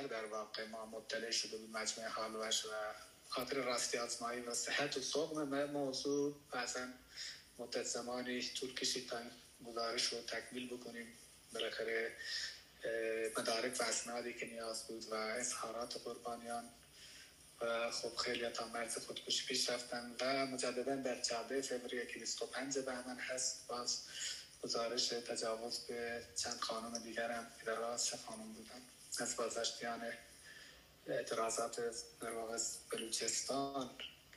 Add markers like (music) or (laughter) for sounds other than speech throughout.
بیشتر در واقع ما مطلع شده بود مجموعه حالوش و خاطر راستی آزمایی و صحت و صغم موضوع. بعضا مدت زمانی طول کشید تا گزارش رو تکمیل بکنیم. بالاخره مدارک و اسنادی که نیاز بود و اظهارات قربانیان. و خب خیلی تا مرز خودکشی پیش رفتن و مجددا در 14 فوریه که 25 بهمن هست. باز گزارش تجاوز به چند خانم دیگر هم که در خانم بودن. از بازشتیان اعتراضات در واقع بلوچستان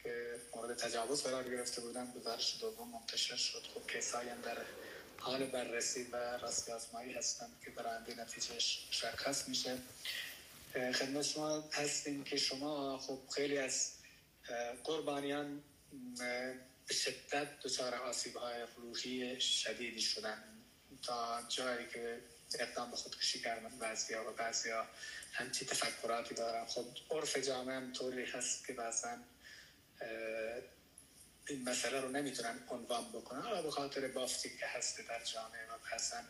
که مورد تجاوز قرار گرفته بودن گزارش دوم منتشر شد. خب کیسایی هم در حال بررسی و راستی آزمایی هستن که برنده نتیجه شخص میشه. خدمت شما هستیم که شما خب خیلی از قربانیان به شدت دچار آسیب های روحی شدیدی شدن. تا جایی که اقدام به خودکشی کردن بعضی ها و بعضی ها همچی تفکراتی دارن. خب عرف جامعه هم طوری هست که بعضا این مسئله رو نمی‌تونن عنوان بکنن. حالا به خاطر بافتی که هست در جامعه و حسن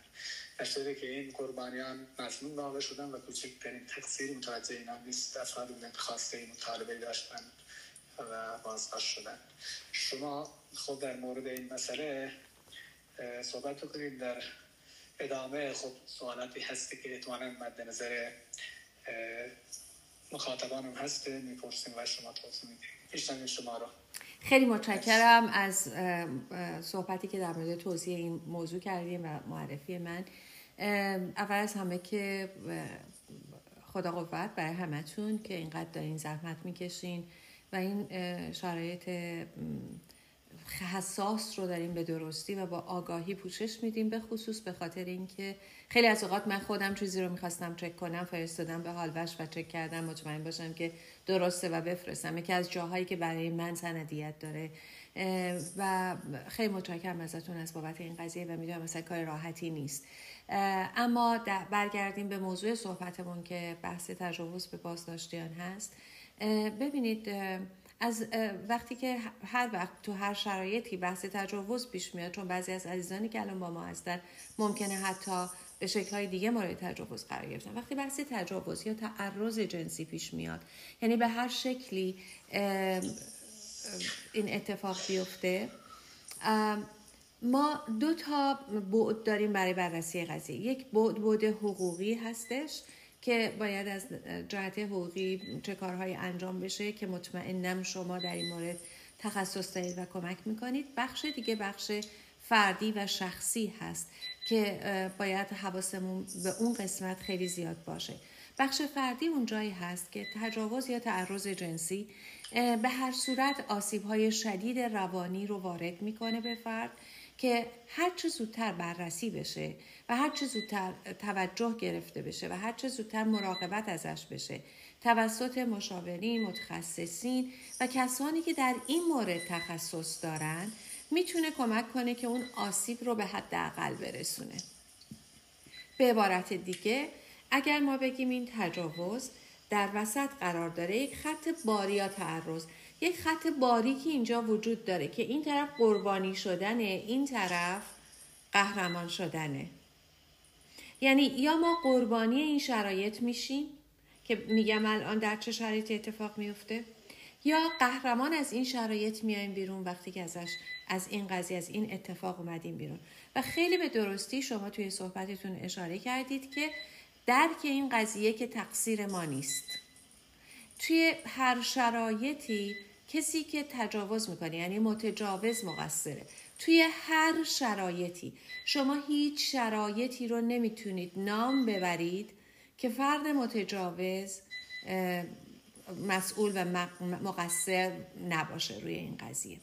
نشده که این قربانیان مظلوم واقع شدن و کوچکترین تقصیر متوجه اینا نیست. افراد بودن خواسته این مطالبه داشتن و بازداشت شدن. شما خود در مورد این مسئله صحبت کنید در ادامه خب سوالاتی هستی که احتمالا مد نظر مخاطبان هم هسته می‌پرسیم و شما توضیح می‌دید شما رو. خیلی متشکرم از صحبتی که در مورد توضیح این موضوع کردیم و معرفی من. اول از همه که خدا قوت برای همتون که اینقدر دارین زحمت می‌کشین و این شرایط حساس رو داریم به درستی و با آگاهی پوشش میدیم به خصوص به خاطر اینکه خیلی از اوقات من خودم چیزی رو می‌خواستم چک کنم فرستادم به حالوش و چک کردم مطمئن باشم که درسته و بفرستم. یکی از جاهایی که برای من سندیت داره و خیلی متشکرم ازتون از بابت این قضیه و می‌دونم مثلا کار راحتی نیست. اما برگردیم به موضوع صحبتمون که بحث تجاوز به بازداشتیان هست. ببینید از وقتی که هر وقت تو هر شرایطی بحث تجاوز پیش میاد چون بعضی از عزیزانی که الان با ما هستن ممکنه حتی به شکلهای دیگه مورد تجاوز قرار گرفتن. وقتی بحث تجاوز یا تعرض جنسی پیش میاد یعنی به هر شکلی این اتفاق بیفته ما دو تا بعد داریم برای بررسی قضیه. یک بعد بعد حقوقی هستش که باید از جهت حقوقی چه کارهایی انجام بشه که مطمئنم شما در این مورد تخصص دارید و کمک می‌کنید. بخش دیگه بخش فردی و شخصی هست که باید حواسمون به اون قسمت خیلی زیاد باشه. بخش فردی اون جایی هست که تجاوز یا تعرض جنسی به هر صورت آسیب های شدید روانی رو وارد می‌کنه به فرد که هر چه زودتر بررسی بشه و هر چه زودتر توجه گرفته بشه و هر چه زودتر مراقبت ازش بشه توسط مشاورین، متخصصین و کسانی که در این مورد تخصص دارن می‌تونه کمک کنه که اون آسیب رو به حداقل برسونه. به عبارت دیگه اگر ما بگیم این تجاوز در وسط قرار داره یک خط باری یا تعرض یک خط باریکی اینجا وجود داره که این طرف قربانی شدنه این طرف قهرمان شدنه یعنی یا ما قربانی این شرایط میشیم که میگم الان در چه شرایطی اتفاق میفته یا قهرمان از این شرایط میایم بیرون وقتی که ازش از این قضیه از این اتفاق اومدیم بیرون. و خیلی به درستی شما توی صحبتتون اشاره کردید که درک این قضیه که تقصیر ما نیست. توی هر شرایطی کسی که تجاوز می‌کنه یعنی متجاوز مقصره. توی هر شرایطی. شما هیچ شرایطی رو نمی‌تونید نام ببرید که فرد متجاوز مسئول و مقصر نباشه روی این قضیه.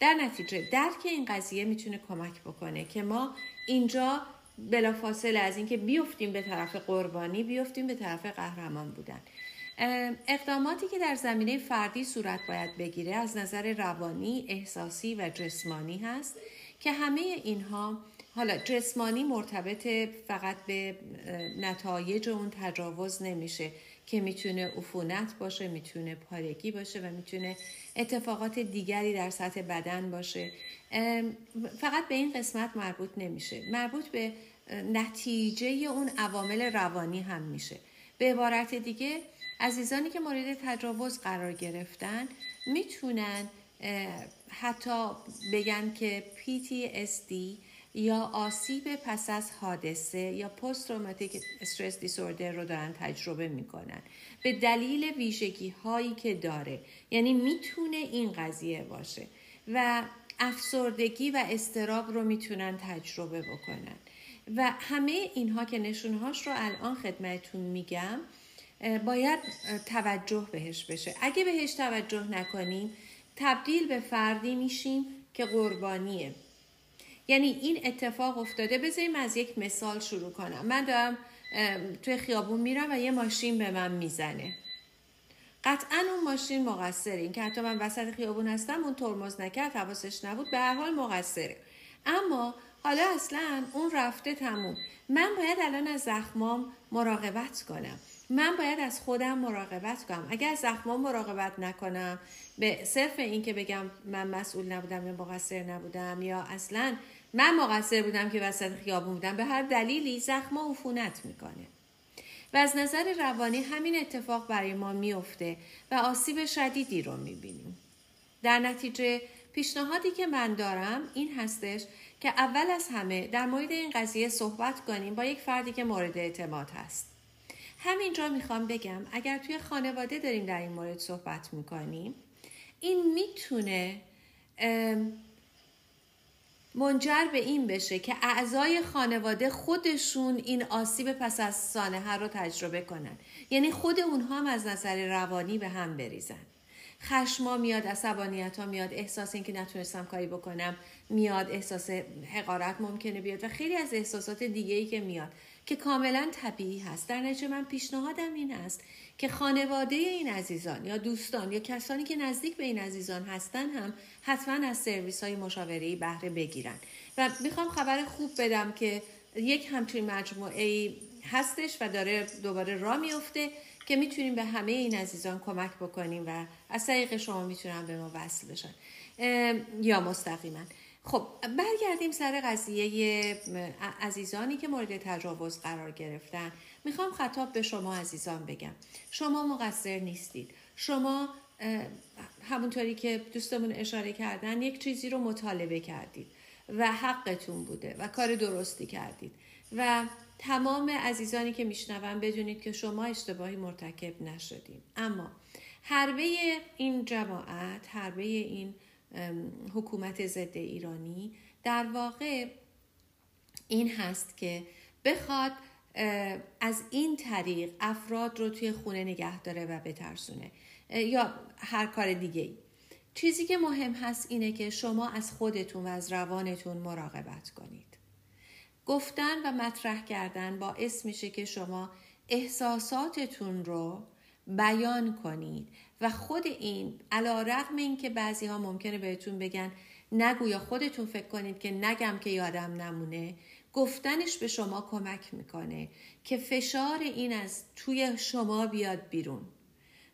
در نتیجه درک این قضیه می‌تونه کمک بکنه که ما اینجا بلافاصله از اینکه بیفتیم به طرف قربانی بیفتیم به طرف قهرمان بودن. اقداماتی که در زمینه فردی صورت باید بگیره از نظر روانی، احساسی و جسمانی هست که همه اینها حالا جسمانی مرتبط فقط به نتایج اون تجاوز نمیشه که می‌تونه عفونت باشه می‌تونه پارگی باشه و می‌تونه اتفاقات دیگری در سطح بدن باشه. فقط به این قسمت مربوط نمیشه. مربوط به نتیجه اون عوامل روانی هم میشه. به عبارت دیگه عزیزانی که مورد تجاوز قرار گرفتن می‌تونن حتی بگن که PTSD یا آسیب پس از حادثه یا پست تروماتیک استرس دیسوردر رو دارن تجربه می‌کنن. به دلیل ویژگی هایی که داره. یعنی می‌تونه این قضیه باشه و افسردگی و استراب رو می‌تونن تجربه بکنن. و همه اینها که نشونهاش رو الان خدمتون میگم باید توجه بهش بشه. اگه بهش توجه نکنیم تبدیل به فردی میشیم که قربانیه. یعنی این اتفاق افتاده. بذاریم از یک مثال شروع کنم. من دارم توی خیابون میرم و یه ماشین به من می‌زنه. قطعا اون ماشین مقصره. این که حتی من وسط خیابون هستم اون ترمز نکرد حواسش نبود به هر حال مقصره. اما حالا اصلا اون رفته تموم. من باید الان از زخمام مراقبت کنم. من باید از خودم مراقبت کنم. اگر از زخمام مراقبت نکنم به صرف این که بگم من مسئول نبودم یا مقصر نبودم یا اصلا من مقصر بودم که وسط خیابون بودم به هر دلیلی زخما عفونت می‌کنه. و از نظر روانی همین اتفاق برای ما میفته و آسیب شدیدی رو می‌بینیم. در نتیجه پیشنهادی که من دارم این هستش که اول از همه در مورد این قضیه صحبت کنیم با یک فردی که مورد اعتماد هست. همینجا می‌خوام بگم اگر توی خانواده داریم در این مورد صحبت می‌کنیم این می‌تونه منجر به این بشه که اعضای خانواده خودشون این آسیب پس از سانحه رو تجربه کنن. یعنی خود اونها هم از نظر روانی به هم بریزن. خشما میاد عصبانیت ها میاد احساس اینکه نتونستم کاری بکنم میاد احساس حقارت ممکنه بیاد و خیلی از احساسات دیگه ای که میاد. که کاملا طبیعی هست. در نتیجه من پیشنهادم این است که خانواده این عزیزان یا دوستان یا کسانی که نزدیک به این عزیزان هستن هم حتما از سرویس های مشاوره بهره بگیرن. و می‌خوام خبر خوب بدم که یک همچین مجموعه هستش و داره دوباره را میفته که می‌تونیم به همه این عزیزان کمک بکنیم و از طریق شما می‌تونن به ما وصل بشن. یا مستقیما. خب برگردیم سر قضیه عزیزانی که مورد تجاوز قرار گرفتن. می‌خوام خطاب به شما عزیزان بگم. شما مقصر نیستید. شما همونطوری که دوستمون اشاره کردن یک چیزی رو مطالبه کردید و حقتون بوده و کار درستی کردید. و تمام عزیزانی که میشنون بدونید که شما اشتباهی مرتکب نشدید اما حربه این جماعت حربه این حکومت ضد ایرانی. در واقع این هست که بخواد از این طریق افراد رو توی خونه نگه داره و بترسونه. یا هر کار دیگه ای. چیزی که مهم هست اینه که شما از خودتون و از روانتون مراقبت کنید. گفتن و مطرح کردن باعث میشه که شما احساساتتون رو بیان کنید و خود این علا رقم این که بعضی ها ممکنه بهتون بگن نگو یا خودتون فکر کنید که نگم که یادم نمونه گفتنش به شما کمک می‌کنه که فشار این از توی شما بیاد بیرون.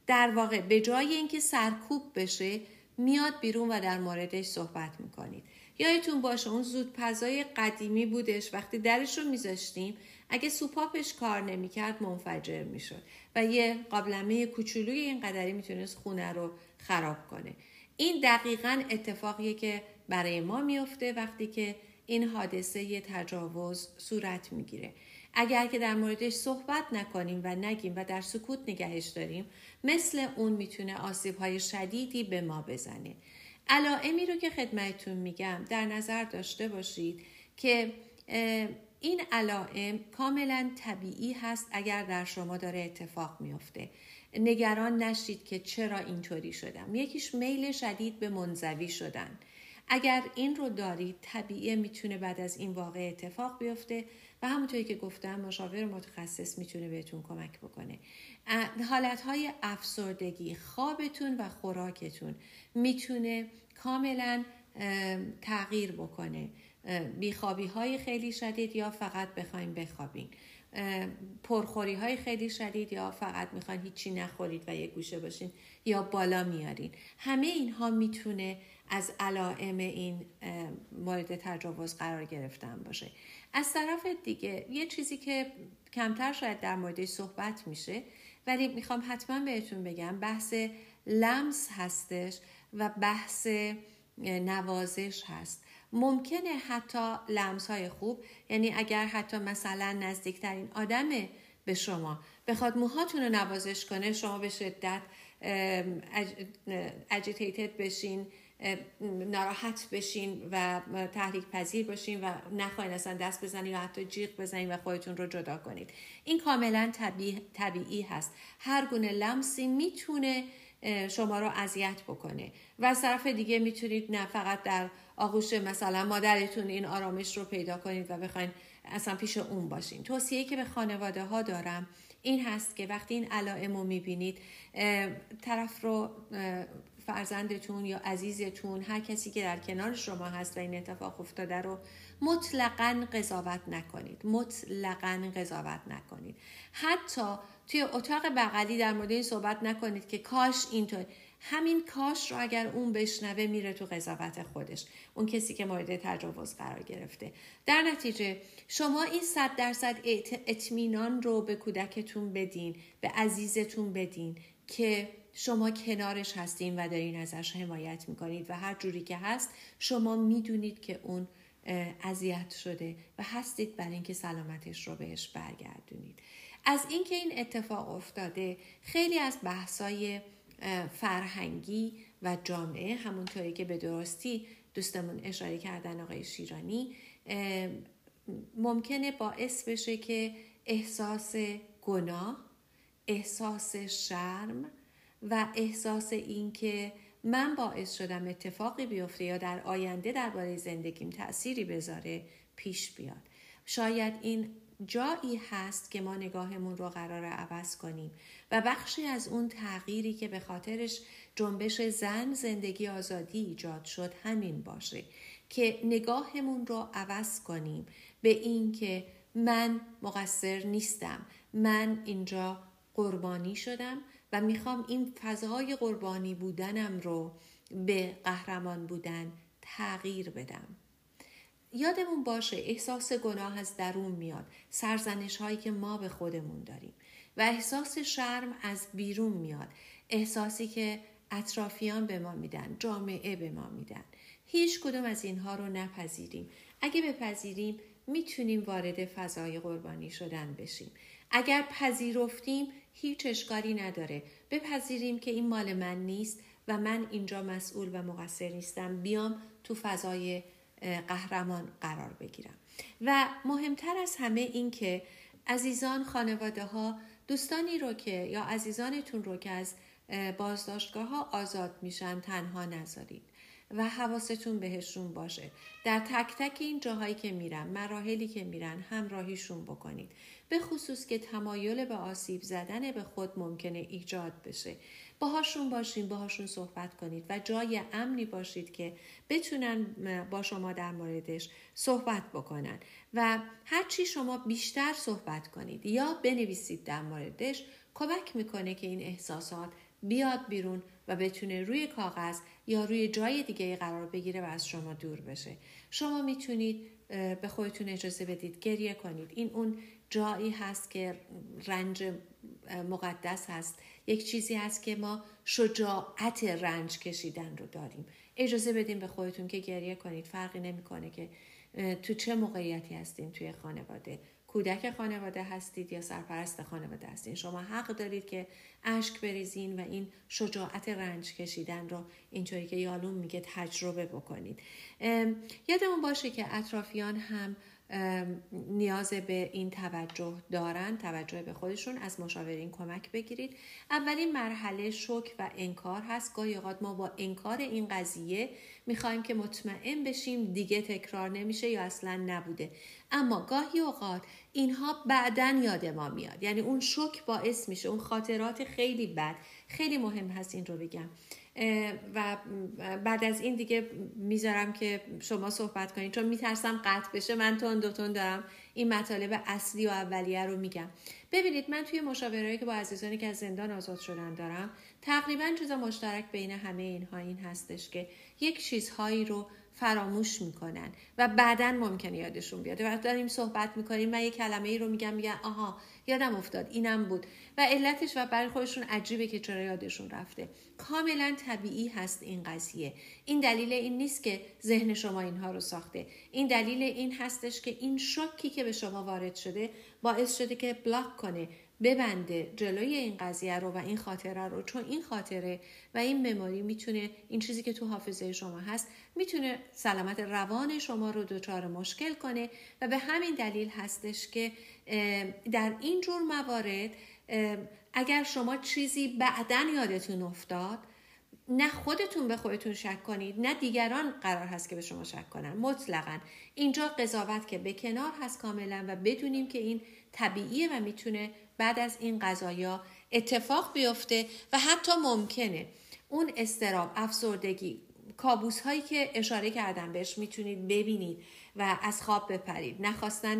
در واقع به جای اینکه سرکوب بشه میاد بیرون و در موردش صحبت می‌کنید. یادتون باشه اون زود پزای قدیمی بودش. وقتی درش رو میذاشتیم اگه سوپاپش کار نمی‌کرد منفجر می‌شد و یه قابلمه کوچولوی این قدری می‌تونست خونه رو خراب کنه. این دقیقا اتفاقیه که برای ما میفته وقتی که این حادثه یه تجاوز صورت می‌گیره. اگر که در موردش صحبت نکنیم و نگیم و در سکوت نگهش داریم مثل اون می‌تونه آسیب های شدیدی به ما بزنه. علائمی رو که خدمتتون میگم در نظر داشته باشید که این علائم کاملا طبیعی هست اگر در شما داره اتفاق میفته. نگران نشید که چرا اینطوری شدم. یکیش میل شدید به منزوی شدن. اگر این رو دارید طبیعی می‌تونه بعد از این واقع اتفاق بیفته و همونطوری که گفتم مشاور متخصص می‌تونه بهتون کمک بکنه. حالتهای افسردگی خوابتون و خوراکتون می‌تونه کاملا تغییر بکنه. بیخوابی های خیلی شدید یا فقط بخوایم بخوابین پرخوری های خیلی شدید یا فقط می‌خواین هیچی نخورید و یه گوشه باشین یا بالا میارین؟ همه اینها می‌تونه از علائم این مورد تجاوز قرار گرفتن باشه. از طرف دیگه یه چیزی که کمتر شاید در مورد صحبت میشه ولی می‌خوام حتما بهتون بگم بحث لمس هستش و بحث نوازش هست. ممکنه حتی لمس های خوب یعنی اگر حتی مثلا نزدیکترین آدم به شما بخواد موهاتون رو نوازش کنه شما به شدت اجیتیتد بشین ناراحت بشین و تحریک پذیر باشین و نخواین اصلا دست بزنید و حتی جیغ بزنید و خودتون رو جدا کنید. این کاملا طبیعی هست. هر گونه لمسی می‌تونه شما رو اذیت بکنه. و از دیگه می‌تونید نه فقط در آغوش مثلا مادرتون این آرامش رو پیدا کنید و بخواین اصلا پیش اون باشین. توصیه که به خانواده ها دارم این هست که وقتی این علائم رو می‌بینید طرف رو فرزندتون یا عزیزتون هر کسی که در کنار شما هست و این اتفاق افتاده رو مطلقا قضاوت نکنید. مطلقا قضاوت نکنید. حتی توی اتاق بغلی در مورد این صحبت نکنید که کاش اینطور. همین کاش رو اگر اون بشنوه میره تو قضاوت خودش. اون کسی که مورد تجاوز قرار گرفته. در نتیجه شما این صد درصد اطمینان رو به کودکتون بدین به عزیزتون بدین که شما کنارش هستین و دارین ازش حمایت می‌کنید و هر جوری که هست شما می‌دونید که اون اذیت شده و هستید برای اینکه سلامتش رو بهش برگردونید. از اینکه این اتفاق افتاده خیلی از بحثای فرهنگی و جامعه همونطوری که به درستی دوستمون اشاره کردن آقای شیرانی ممکنه باعث بشه که احساس گناه احساس شرم و احساس اینکه من باعث شدم اتفاقی بیفته یا در آینده درباره زندگیم تأثیری بذاره پیش بیاد. شاید این جایی هست که ما نگاهمون رو قرار عوض کنیم و بخشی از اون تغییری که به خاطرش جنبش زن زندگی آزادی ایجاد شد همین باشه که نگاهمون رو عوض کنیم به اینکه من مقصر نیستم من اینجا قربانی شدم می‌خوام این فضای قربانی بودنم رو به قهرمان بودن تغییر بدم. یادمون باشه احساس گناه از درون میاد سرزنش هایی که ما به خودمون داریم. و احساس شرم از بیرون میاد احساسی که اطرافیان به ما میدن جامعه به ما میدن. هیچ کدوم از اینها رو نپذیریم. اگه بپذیریم می‌تونیم وارد فضای قربانی شدن بشیم. اگر پذیرفتیم هیچ اشکالی نداره. بپذیریم که این مال من نیست و من اینجا مسئول و مقصر نیستم. بیام تو فضای قهرمان قرار بگیرم. و مهمتر از همه این که عزیزان خانواده ها دوستانی رو که یا عزیزانتون رو که از بازداشتگاه ها آزاد میشن تنها نذارید و حواستون بهشون باشه. در تک تک این جاهایی که میرن مراحلی که میرن همراهیشون بکنید. به خصوص که تمایل به آسیب زدن به خود ممکنه ایجاد بشه. باهاشون باشین باهاشون صحبت کنید و جای امنی باشید که بتونن با شما در موردش صحبت بکنن و هرچی شما بیشتر صحبت کنید یا بنویسید در موردش کمک می‌کنه که این احساسات بیاد بیرون و بتونه روی کاغذ یا روی جای دیگه قرار بگیره و از شما دور بشه. شما می‌تونید به خودتون اجازه بدید گریه کنید. این اون جایی هست که رنج مقدس هست. یک چیزی هست که ما شجاعت رنج کشیدن رو داریم. اجازه بدیم به خودتون که گریه کنید. فرقی نمی‌کنه که تو چه موقعیتی هستیم توی خانواده. کودک خانواده هستید یا سرپرست خانواده هستید. شما حق دارید که اشک بریزین و این شجاعت رنج کشیدن رو اینطوری که یالون میگه تجربه بکنید. یادمون باشه که اطرافیان هم نیاز به این توجه دارن توجه به خودشون از مشاورین کمک بگیرید. اولین مرحله شک و انکار هست. گاهی اوقات ما با انکار این قضیه می‌خوایم که مطمئن بشیم دیگه تکرار نمیشه یا اصلا نبوده. اما گاهی اوقات اینها بعدا یاد ما میاد. یعنی اون شک باعث میشه اون خاطرات خیلی بد. خیلی مهم هست این رو بگم. و بعد از این دیگه می‌ذارم که شما صحبت کنید چون میترسم قطع بشه. من تون دوتون دارم. این مطالب اصلی و اولیه رو میگم. ببینید من توی مشاورهایی که با عزیزانی که از زندان آزاد شدن دارم تقریبا چیز مشترک بین همه اینها این هستش که یک چیزهایی رو فراموش می‌کنن و بعدا ممکنه یادشون بیاد. وقتی داریم صحبت می‌کنیم من یه کلمه ای رو میگم میگن آها یادم افتاد. اینم بود. و علتش و برای خودشون عجیبه که چرا یادشون رفته. کاملا طبیعی هست این قضیه. این دلیل این نیست که ذهن شما اینها رو ساخته. این دلیل این هستش که این شوکی که به شما وارد شده باعث شده که بلاک کنه. ببنده جلوی این قضیه رو و این خاطره رو چون این خاطره و این مموری می‌تونه این چیزی که تو حافظه شما هست می‌تونه سلامت روان شما رو دچار مشکل کنه و به همین دلیل هستش که در این جور موارد اگر شما چیزی بعدا یادتون افتاد نه خودتون به خودتون شک کنید نه دیگران قرار هست که به شما شک کنن. مطلقا اینجا قضاوت که به کنار هست کاملا و بدونیم که این طبیعیه و می‌تونه بعد از این قضایا اتفاق بیفته و حتی ممکنه. اون استراب افسردگی کابوس هایی که اشاره کردم بهش می‌تونید ببینید و از خواب بپرید. نخواستن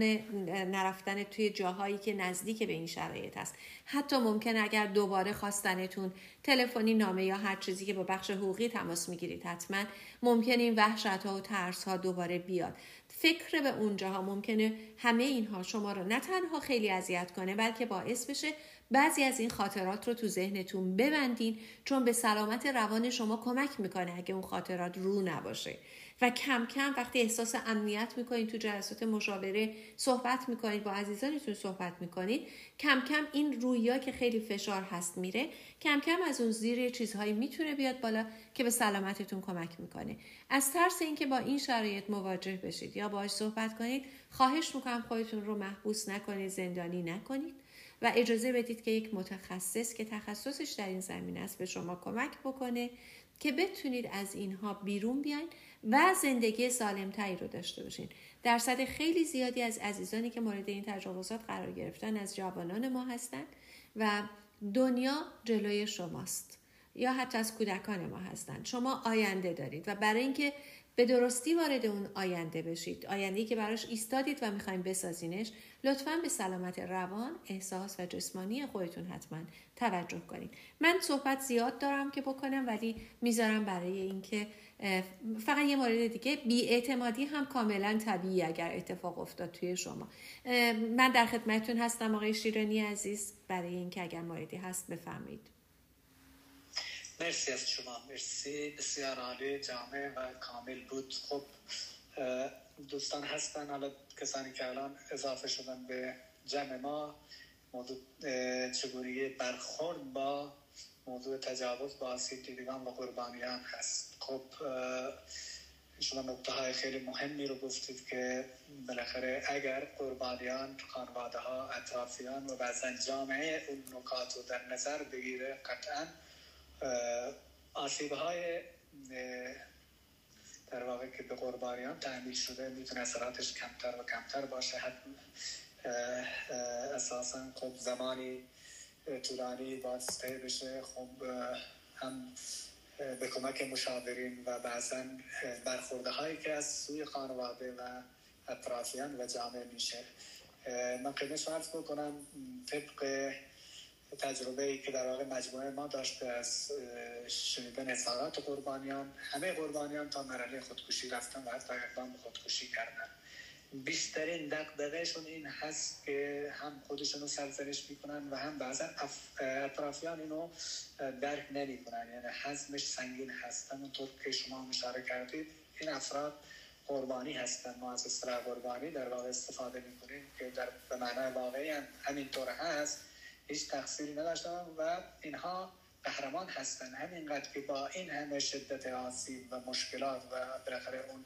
نرفتن توی جاهایی که نزدیک به این شرایط هست. حتی ممکن اگر دوباره خواستنتون تلفنی نامه یا هر چیزی که با بخش حقوقی تماس می‌گیرید حتما ممکن این وحشت ها و ترس ها دوباره بیاد. فکر به اونجاها ممکنه همه اینها شما رو نه تنها خیلی اذیت کنه بلکه باعث بشه بعضی از این خاطرات رو تو ذهنتون ببندین چون به سلامت روان شما کمک می‌کنه اگه اون خاطرات رو نباشه. و کم کم وقتی احساس امنیت می‌کنید تو جلسات مشاوره صحبت می‌کنید با عزیزانتون صحبت می‌کنید کم کم این رویا که خیلی فشار هست میره کم کم از اون زیر چیزهایی می‌تونه بیاد بالا که به سلامتتون کمک می‌کنه. از ترس اینکه با این شرایط مواجه بشید یا باهاش صحبت کنید خواهش می‌کنم خودتون رو محبوس نکنید زندانی نکنید و اجازه بدید که یک متخصص که تخصصش در این زمین است به شما کمک بکنه که بتونید از اینها بیرون بیاین و زندگی سالمتری رو داشته باشین. درصد خیلی زیادی از عزیزانی که مورد این تجاوزات قرار گرفتن از جوانان ما هستند و دنیا جلوی شماست. یا حتی از کودکان ما هستند شما آینده دارید و برای اینکه به درستی وارد اون آینده بشید آینده که براش ایستادید و می‌خوایم بسازینش لطفا به سلامت روان احساس و جسمانی خودتون حتما توجه کنید. من صحبت زیاد دارم که بکنم ولی می‌ذارم برای اینکه فقط یه مورد دیگه بیاعتمادی هم کاملا طبیعی اگر اتفاق افتاد توی شما. من در خدمتتون هستم آقای شیرانی عزیز. برای اینکه اگر موردی هست بفهمید مرسی از شما. مرسی. بسیار عالی جامع و کامل بود. خب دوستان هستن. حالا کسانی که الان اضافه شدن به جمع ما موضوع چگونگی برخورد با موضوع تجاوز با آسیب دیدگان و قربانیان هست. خب شما نکته های خیلی مهمی رو گفتید که بالاخره اگر قربانیان خانواده ها اطرافیان و بعضا جامعه اون نکات رو در نظر بگیره قطعا آسیب های در واقع که به قربانیان تحمیل شده می‌تونه اثراتش کمتر و کمتر باشه. اساسا خب زمانی طولانی باسته بشه. خب هم به کمک مشاورین و بعضا برخورده هایی که از سوی خانواده و اطرافیان و جامعه میشه. من خیلی فرض بکنم طبق تجربه ای که در واقع مجموعه ما داشته از شنیدن اظهارات قربانیان همه قربانیان تا مرحله خودکشی رفتن و حتی اقدام خودکشی کردن. بیشترین دقدقهشون این هست که هم خودشون رو سرزنش می‌کنن و هم بعضا اطرافیان اینو درک نمی‌کنن. یعنی حزمش سنگین هست. همونطور که شما اشاره کردید این افراد قربانی هستن. ما از اصطلاح قربانی در واقع استفاده می‌کنیم که در به معنای واقعی هم همینطور هست. هیچ تقصیری نداشتن و اینها قهرمان هستن. همینقدر که با این همه شدت آسیب و مشکلات و بالاخره اون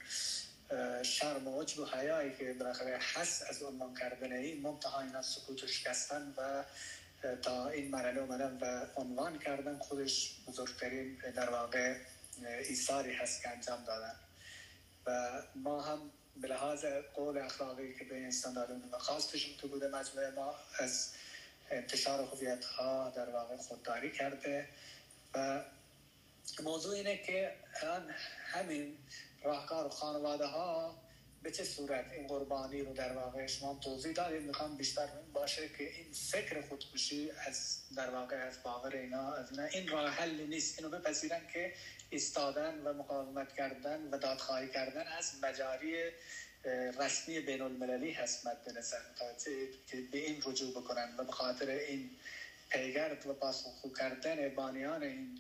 شرم و عجب و حیایی که بالاخره حس از عنوان کردن این منتها اینا سکوت شکستن و تا این مرحله اومدن و عنوان کردن خودش بزرگترین در واقع ایثاری هست که انجام دادن. و ما هم به لحاظ قول اخلاقی که به انسان داریم و خواستشون تو بوده مجموعه ما از انتشار هویت ها در واقع خودداری کرده. و موضوع اینه که همین راهکار خانواده ها به چه صورت این قربانی رو در واقع شما توضیح دادید؟ می‌خوام بیشتر باشه که این فکر خودکشی از در واقع از باور اینا از اینا این راه حل نیست. اینو بپذیرن که ایستادن و مقاومت کردن و دادخواهی کردن از مجاری رسمی بین المللی هست مد نظر. که به این رجوع بکنن و به خاطر این پیگرد و پاسخگو کردن بانیان این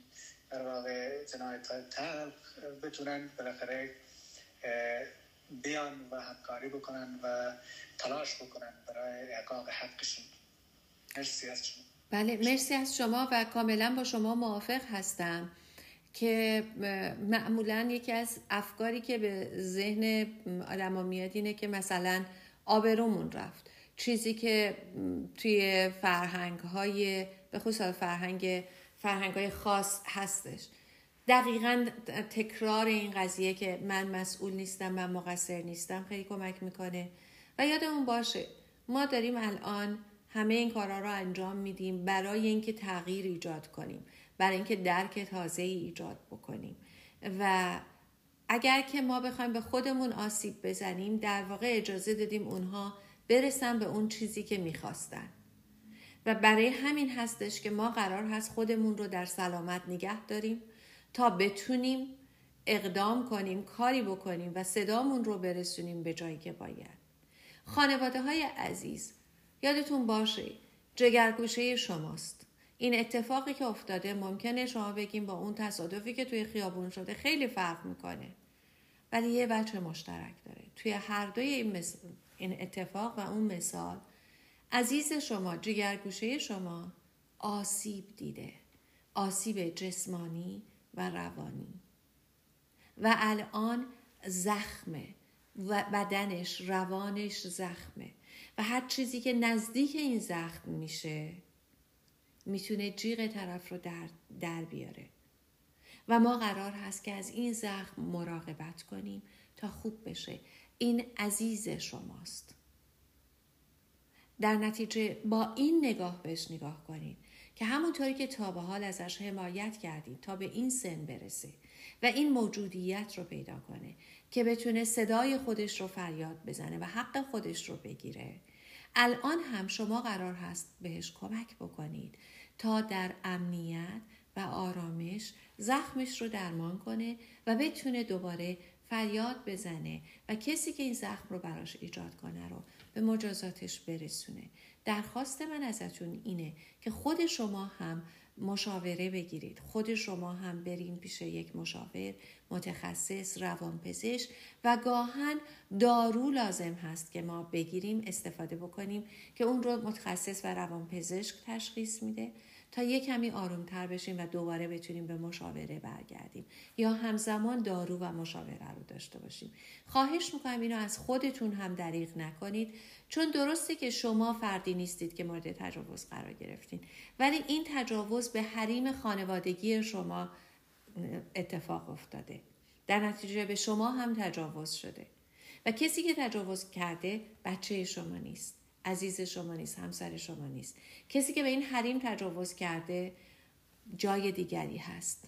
در واقع جنایت های بتونن بالاخره بیان و همکاری بکنن و تلاش بکنن برای احقاق حقشون. مرسی از شما. بله مرسی از شما و کاملا با شما موافق هستم که معمولا یکی از افکاری که به ذهن آدم میاد اینه که مثلا آبرومون رفت. چیزی که توی فرهنگ های به خصوص فرهنگ فرهنگ های خاص هستش. دقیقا تکرار این قضیه که من مسئول نیستم من مقصر نیستم خیلی کمک می‌کنه. و یادمون باشه ما داریم الان همه این کارها رو انجام میدیم برای اینکه تغییر ایجاد کنیم برای اینکه درک تازه ای ایجاد بکنیم. و اگر که ما بخوایم به خودمون آسیب بزنیم در واقع اجازه دادیم اونها برسن به اون چیزی که می‌خواستن. و برای همین هستش که ما قرار هست خودمون رو در سلامت نگه داریم تا بتونیم اقدام کنیم کاری بکنیم و صدامون رو برسونیم به جایی که باید. خانواده های عزیز یادتون باشه جگرگوشه شماست. این اتفاقی که افتاده ممکنه شما بگیم با اون تصادفی که توی خیابون شده خیلی فرق می‌کنه. ولی یه بچه مشترک داره. توی هر دوی این, این اتفاق و اون مثال عزیز شما جگرگوشه شما آسیب دیده. آسیب جسمانی و روانی. و الان زخمه و بدنش روانش زخمه. و هر چیزی که نزدیک این زخم میشه می‌تونه جیغ طرف رو در, در بیاره. و ما قرار هست که از این زخم مراقبت کنیم تا خوب بشه. این عزیز شماست. در نتیجه با این نگاه بهش نگاه کنید که همونطوری که تا به حال ازش حمایت کردید تا به این سن برسه و این موجودیت رو پیدا کنه که بتونه صدای خودش رو فریاد بزنه و حق خودش رو بگیره. الان هم شما قرار هست بهش کمک بکنید تا در امنیت و آرامش زخمش رو درمان کنه و بتونه دوباره فریاد بزنه و کسی که این زخم رو براش ایجاد کنه رو به مجازاتش برسونه. درخواست من ازتون اینه که خود شما هم مشاوره بگیرید. خود شما هم برین پیش یک مشاور متخصص روانپزشک و گاهن دارو لازم هست که ما بگیریم استفاده بکنیم که اون رو متخصص و روانپزشک تشخیص میده. تا یک کمی آرومتر بشیم و دوباره بتونیم به مشاوره برگردیم. یا همزمان دارو و مشاوره رو داشته باشیم. خواهش می‌کنم اینو از خودتون هم دریغ نکنید. چون درسته که شما فردی نیستید که مورد تجاوز قرار گرفتین. ولی این تجاوز به حریم خانوادگی شما اتفاق افتاده. در نتیجه به شما هم تجاوز شده. و کسی که تجاوز کرده بچه شما نیست. عزیز شما نیست همسر شما نیست. کسی که به این حریم تجاوز کرده جای دیگری هست.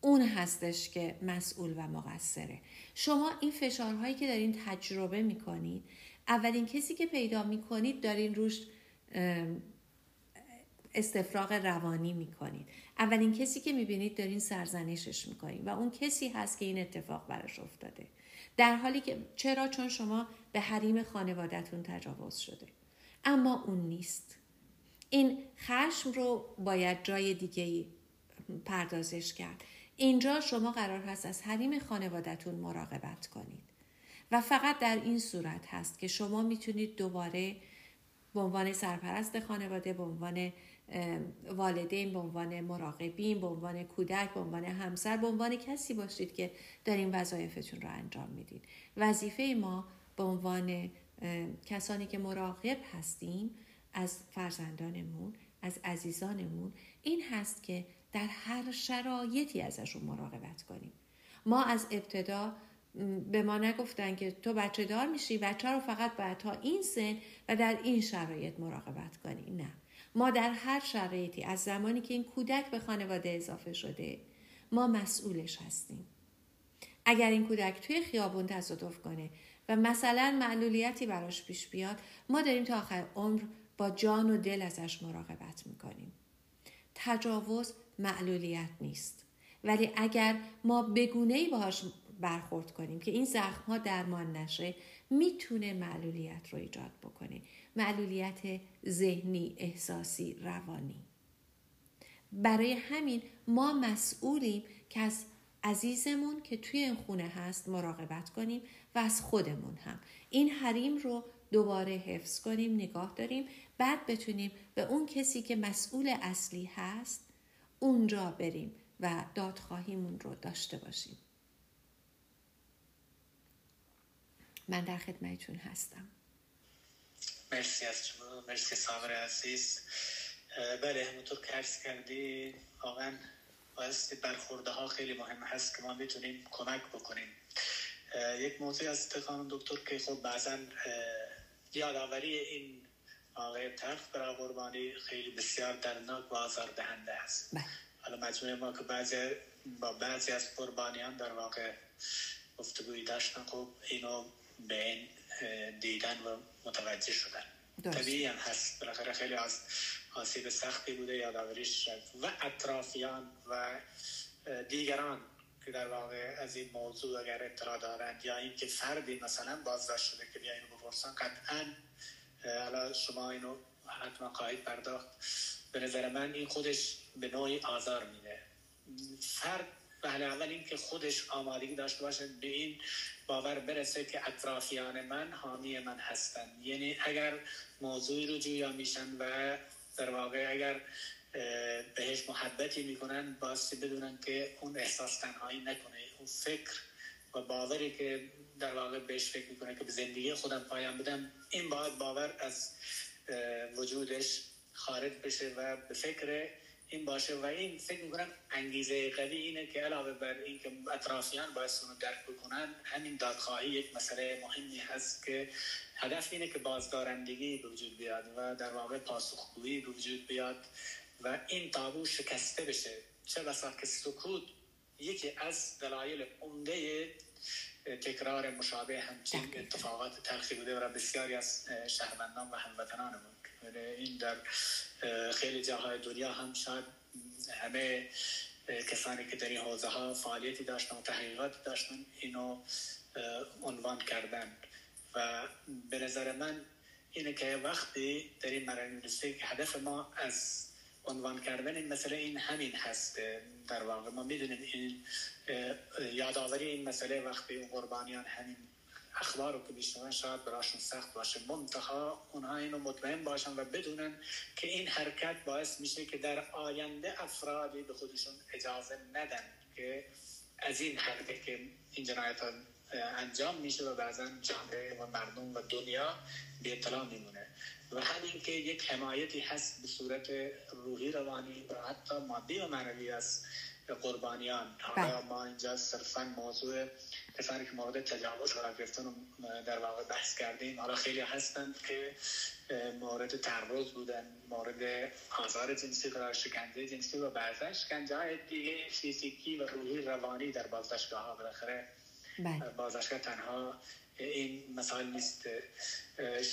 اون هستش که مسئول و مقصره. شما این فشارهایی که دارین تجربه می‌کنید اولین کسی که پیدا می‌کنید دارین روش استفراغ روانی می‌کنید. اولین کسی که می‌بینید دارین سرزنشش می‌کنید و اون کسی هست که این اتفاق براش افتاده. در حالی که چرا؟ چون شما به حریم خانوادتون تجاوز شده. اما اون نیست. این خشم رو باید جای دیگه پردازش کرد. اینجا شما قرار هست از حریم خانوادتون مراقبت کنید. و فقط در این صورت هست که شما می‌تونید دوباره به عنوان سرپرست خانواده به عنوان والدین به عنوان مراقبین به عنوان کودک به عنوان همسر به عنوان کسی باشید که دارین وظایفتون رو انجام می‌دید وظیفه ما به عنوان کسانی که مراقب هستیم از فرزندانمون از عزیزانمون این هست که در هر شرایطی ازشون مراقبت کنیم. ما از ابتدا به ما نگفتن که تو بچه دار میشی بچه رو فقط باید تا این سن و در این شرایط مراقبت کنی. نه. ما در هر شرایطی از زمانی که این کودک به خانواده اضافه شده ما مسئولش هستیم. اگر این کودک توی خیابون تصادف کنه و مثلا معلولیتی براش پیش بیاد ما داریم تا آخر عمر با جان و دل ازش مراقبت می‌کنیم. تجاوز معلولیت نیست. ولی اگر ما بگونه ای باهاش برخورد کنیم که این زخم ها درمان نشه می‌تونه معلولیت رو ایجاد بکنه. معلولیت ذهنی احساسی روانی. برای همین ما مسئولیم که از عزیزمون که توی این خونه هست مراقبت کنیم و از خودمون هم. این حریم رو دوباره حفظ کنیم نگاه داریم بعد بتونیم به اون کسی که مسئول اصلی هست اونجا بریم و دادخواهیمون رو داشته باشیم. من در خدمتتون هستم. مرسی از شما مرسی صابر عزیز. بله همونطور که عرض کردی واقعا بایستی برخورده ها خیلی مهم هست که ما می‌تونیم کمک بکنیم. یک موضوع از خانم دکتر که خب بعضا یادآوری این آقای تلخ برای قربانی خیلی بسیار درناک و آزار دهنده است بله. حالا مجموعه ما که بعضی با بعضی از قربانیان در واقع گفتگوی داشتن خب اینو به این دیدن و متوجه شدن. طبیعی هم هست. بالاخره خیلی از آسیب سختی بوده یادآوریش شد. و اطرافیان و دیگران که در واقع از این موضوع اگر اطلاع دارند یا اینکه فردی مثلا بازداشت شده که بیا اینو بپرسن قطعا حالا شما اینو حتما خواهید پرداخت. به نظر من این خودش به نوعی آزار میده. فرد بله اول اینکه خودش آمادگی داشته باشه به این باور برسه که اطرافیان من حامی من هستند. یعنی اگر موضوعی رو جویا میشن و در واقع اگر بهش محبتی می‌کنن باستی بدونن که اون احساس تنهایی نکنه. اون فکر و باوری که در واقع بهش فکر می‌کنه که به زندگی خودم پایان بدم این باید باور از وجودش خارج بشه و به فکر این باشه و این فکر می‌کنم انگیزه قوی اینه که علاوه بر این که اطرافیان باید اونو درک بکنن همین دادخواهی یک مسئله مهمی هست که هدف اینه که بازدارندگی به وجود بیاد و در واقع پاسخگویی به وجود بیاد و این تابو شکسته بشه. چه بسا که سکوت یکی از دلایل عمده تکرار مشابه همچین اتفاقات تلخی بوده و بسیاری از شهروندان و هموطنانمون. این در خیلی جاهای دنیا هم شاید همه کسانی که در این حوزه ها فعالیتی داشتن و تحقیقاتی داشتن اینو عنوان کردن و به نظر من اینه که وقتی در این مرحله که هدف ما از عنوان کردن این مسئله این همین هست. در واقع ما می‌دونیم این یادآوری این مسئله وقتی قربانیان همین اخبار رو که بیشتر شاید براشون سخت باشه. منتها اونها اینو مطمئن باشن و بدونن که این حرکت باعث میشه که در آینده افرادی به خودشون اجازه ندن که از این حرکت که این جنایت انجام میشه و بعضا جامعه و مردم و دنیا به اطلاع میمونه. و همین که یک حمایتی هست به صورت روحی روانی و حتی مادی و معنوی از قربانیان. حالا بله. ما اینجا صرفا موضوع کسانی که مورد تجاوز قرار گرفتن در واقع بحث کردیم. حالا خیلی هستند که مورد تعرض بودن مورد آزار جنسی قرار شکنجه جنسی و بعضا شکنجه های دیگه فیزیکی و روحی روانی در بازداشتگاه ها بالاخره بله. بازداشتگاه تنها این مسائل نیست.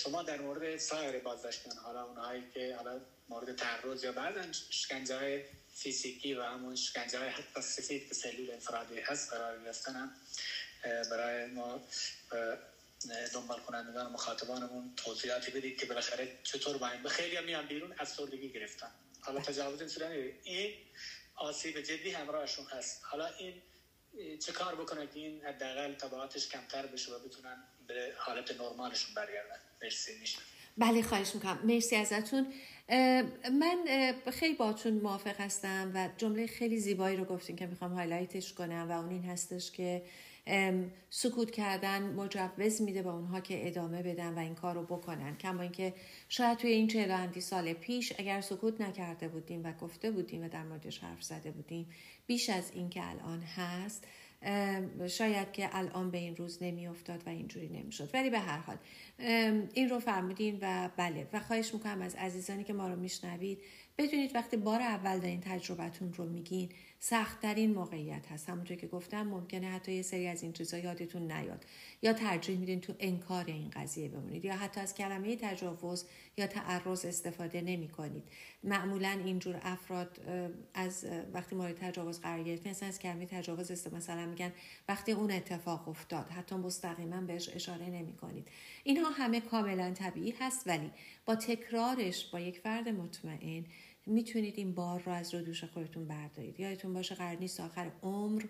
شما در مورد سایر بازداشتگان حالا اونهایی که حالا مورد تعرض یا بعضا شکنجه های فیزیکی و همون شکنجه های حتی سفید که سلول انفرادی هست قرار گرفتن برای ما دنبال کنندگان مخاطبانمون توضیحاتی بدید که بالاخره چطور باید به خیلی هم میان بیرون از سردگی گرفتن. حالا تجاوز شدن این آسیب جدی همراهشون هست. حالا این چه کار بکنه که این حداقل تبعاتش کمتر بشه و بتونن به حالت نرمالشون برگردن. مرسی میشه بله خواهش می‌کنم. مرسی ازتون. من خیلی باتون موافق هستم و جمله خیلی زیبایی رو گفتین که می‌خوام highlight ش کنم و اون این هستش که سکوت کردن مجوز میده به اونها که ادامه بدن و این کار رو بکنن. کما اینکه شاید توی این چهل سال پیش اگر سکوت نکرده بودیم و گفته بودیم و در موردش حرف زده بودیم بیش از این که الان هست شاید که الان به این روز نمیافتاد و اینجوری نمی‌شد. ولی به هر حال این رو فرمودین و بله. و خواهش می‌کنم از عزیزانی که ما رو میشنوید بدونید وقتی بار اول دارین تجربتون رو میگین سختترین موقعیت هست. همونطور که گفتم ممکنه حتی یه سری از این چیزا یادتون نیاد. یا ترجیح میدین تو انکار این قضیه بمونید یا حتی از کلمه تجاوز یا تعرض استفاده نمی کنید معمولا اینجور افراد از وقتی مورد تجاوز قرار گرفتن مثلا از کلمه تجاوز استفاده مثلا میگن وقتی اون اتفاق افتاد حتی مستقیما بهش اشاره نمی کنید اینها همه کاملا طبیعی هست ولی با تکرارش با یک فرد مطمئن می‌تونید این بار رو از رو دوش خودتون بردارید. یادتون باشه قرار نیست آخر عمر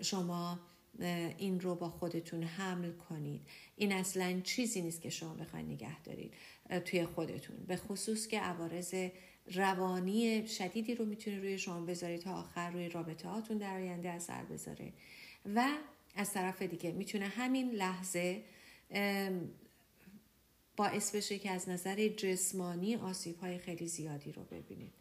شما این رو با خودتون حمل کنید. این اصلا چیزی نیست که شما بخواید نگه دارید توی خودتون. به خصوص که عوارض روانی شدیدی رو می‌تونه روی شما بذارید تا آخر روی رابطه هاتون در آینده اثر بذاره. و از طرف دیگه می‌تونه همین لحظه باعث بشه که از نظر جسمانی آسیب های خیلی زیادی رو ببینید.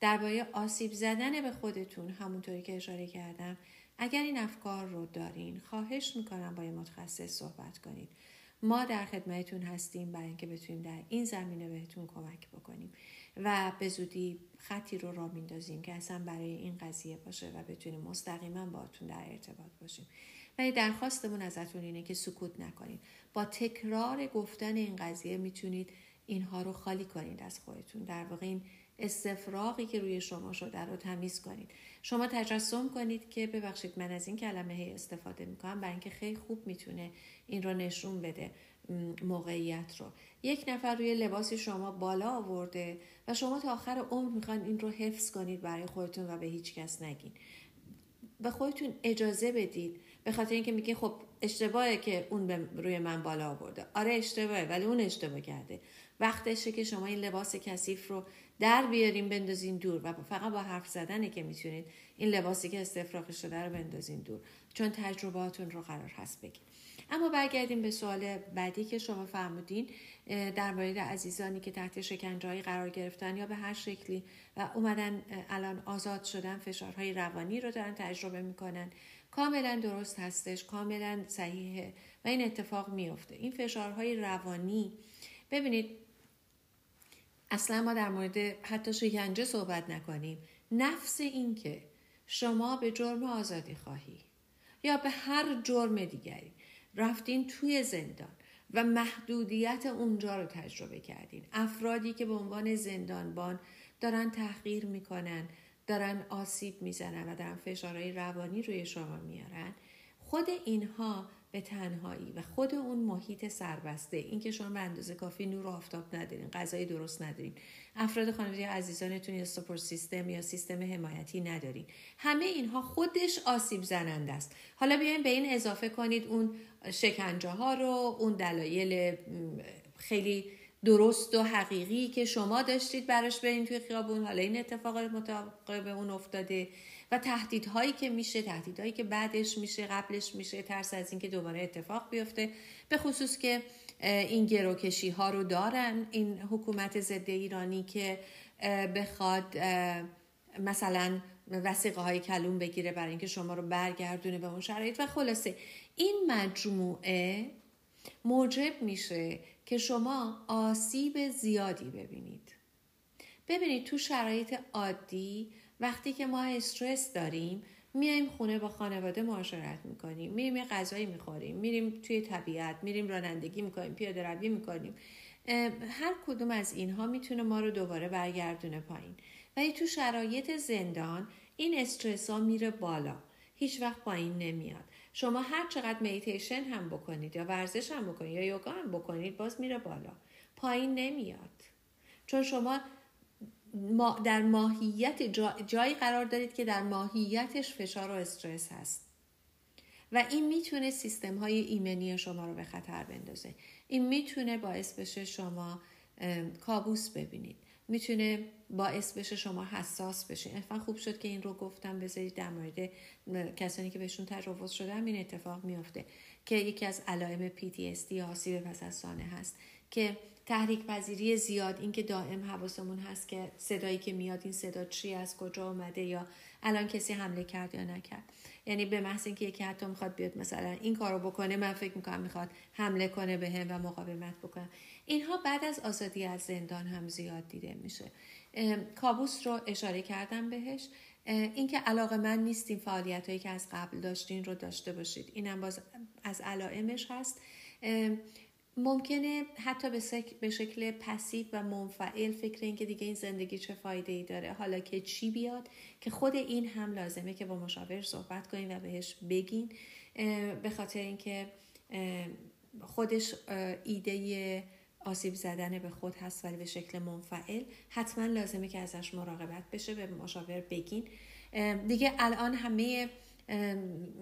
درباره آسیب زدن به خودتون همونطوری که اشاره کردم اگر این افکار رو دارین خواهش می‌کنم با یه متخصص صحبت کنید. ما در خدمتتون هستیم برای اینکه بتونیم در این زمینه بهتون کمک بکنیم و به زودی خطی رو را میندازیم که اصلا برای این قضیه باشه و بتونیم مستقیما باهاتون در ارتباط باشیم. ولی درخواستمون ازتون اینه که سکوت نکنید با تکرار گفتن این قضیه می‌تونید اینها رو خالی کنید از خودتون. در واقع این استفراغی که روی شما شده رو تمیز کنید. شما تجسم کنید که ببخشید من از این کلمه هی استفاده می‌کنم برای اینکه خیلی خوب می‌تونه این رو نشون بده موقعیت رو. یک نفر روی لباس شما بالا آورده و شما تا آخر عمر می‌خوان این رو حفظ کنید برای خودتون و به هیچ کس نگین. به خودتون اجازه بدید به خاطر اینکه میگه خب اشتباهه که اون روی من بالا آورده. آره اشتباهه ولی اون اشتباه کرده. وقتشه که شما این لباس کثیف رو در بیاریم بندازین دور و فقط با حرف زدنه که می‌تونید این لباسی که استفراغ شده رو بندازین دور چون تجربهاتون رو قرار هست بگید. اما برگردیم به سوال بعدی که شما فرمودین در مورد عزیزانی که تحت شکنجه قرار گرفتن یا به هر شکلی و اومدن الان آزاد شدن فشارهای روانی رو دارن تجربه می‌کنن. کاملا درست هستش کاملا صحیحه و این اتفاق میفته این فشارهای روانی ببینید اصلا ما در مورد حتی شکنجه صحبت نکنیم. نفس این که شما به جرم آزادی خواهی یا به هر جرم دیگری رفتین توی زندان و محدودیت اونجا رو تجربه کردین. افرادی که به عنوان زندانبان دارن تحقیر می‌کنن دارن آسیب می‌زنن و دارن فشارهای روانی روی شما میارن خود اینها به تنهایی و خود اون محیط سربسته اینکه شما به اندازه کافی نور و آفتاب ندارین غذای درست ندارین افراد خانواده عزیزانتون یا سپورت سیستم یا سیستم حمایتی ندارین. همه اینها خودش آسیب زننده است. حالا بیاین به این اضافه کنید اون شکنجه ها رو اون دلایل خیلی درست و حقیقی که شما داشتید براش برین توی خیابون. حالا این اتفاقات مطابق به اون افتاده و تهدیدهایی که میشه تهدیدهایی که بعدش میشه قبلش میشه ترس از اینکه دوباره اتفاق بیفته. به خصوص که این گروکشی ها رو دارن. این حکومت ضد ایرانی که بخواد مثلا وسیقه های کلون بگیره برای اینکه شما رو برگردونه به اون شرایط. و خلاصه این مجموعه موجب میشه که شما آسیب زیادی ببینید. ببینید تو شرایط عادی وقتی که ما استرس داریم میایم خونه با خانواده معاشرت می‌کنیم میریم یه غذایی می‌خوریم میریم توی طبیعت میریم رانندگی می‌کنیم پیاده روی می‌کنیم هر کدوم از اینها می‌تونه ما رو دوباره برگردونه پایین. ولی تو شرایط زندان این استرس ها میره بالا. هیچ وقت پایین نمیاد. شما هر چقدر میتیشن هم بکنید یا ورزش هم بکنید یا یوگا هم بکنید باز میره بالا. پایین نمیاد. چون شما در ماهیت جایی قرار دارید که در ماهیتش فشار و استرس هست. و این می‌تونه سیستم های ایمنی شما رو به خطر بندازه. این می‌تونه باعث بشه شما کابوس ببینید. می‌تونه باعث بشه شما حساس بشه اتفاقا خوب شد که این رو گفتم بذارید در مورد کسانی که بهشون تجاوز شده هم این اتفاق میافته که یکی از علائم PTSD یا آسیب پس از سانه هست که تحریک پذیری زیاد اینکه دائم حواسمون هست که صدایی که میاد این صدا چی از کجا اومده یا الان کسی حمله کرد یا نکرد. یعنی به محض اینکه یکی حتی می‌خواد بیاد مثلا این کارو بکنه من فکر می‌کنم می‌خواد حمله کنه به هم و مقاومت بکنه. اینها بعد از آزادی از زندان هم زیاد دیده میشه. کابوس رو اشاره کردم بهش. اینکه علاقه من نیستیم فعالیت هایی که از قبل داشتین رو داشته باشید. اینم باز از علائمش هست. ممکنه حتی به شکل پسیو و منفعل فکر این که دیگه این زندگی چه فایده ای داره. حالا که چی بیاد؟ که خود این هم لازمه که با مشاور صحبت کنین و بهش بگین. به خاطر اینکه خودش ایده آسیب زدن به خود هست ولی به شکل منفعل حتما لازمه که ازش مراقبت بشه به مشاور بگین. دیگه الان همه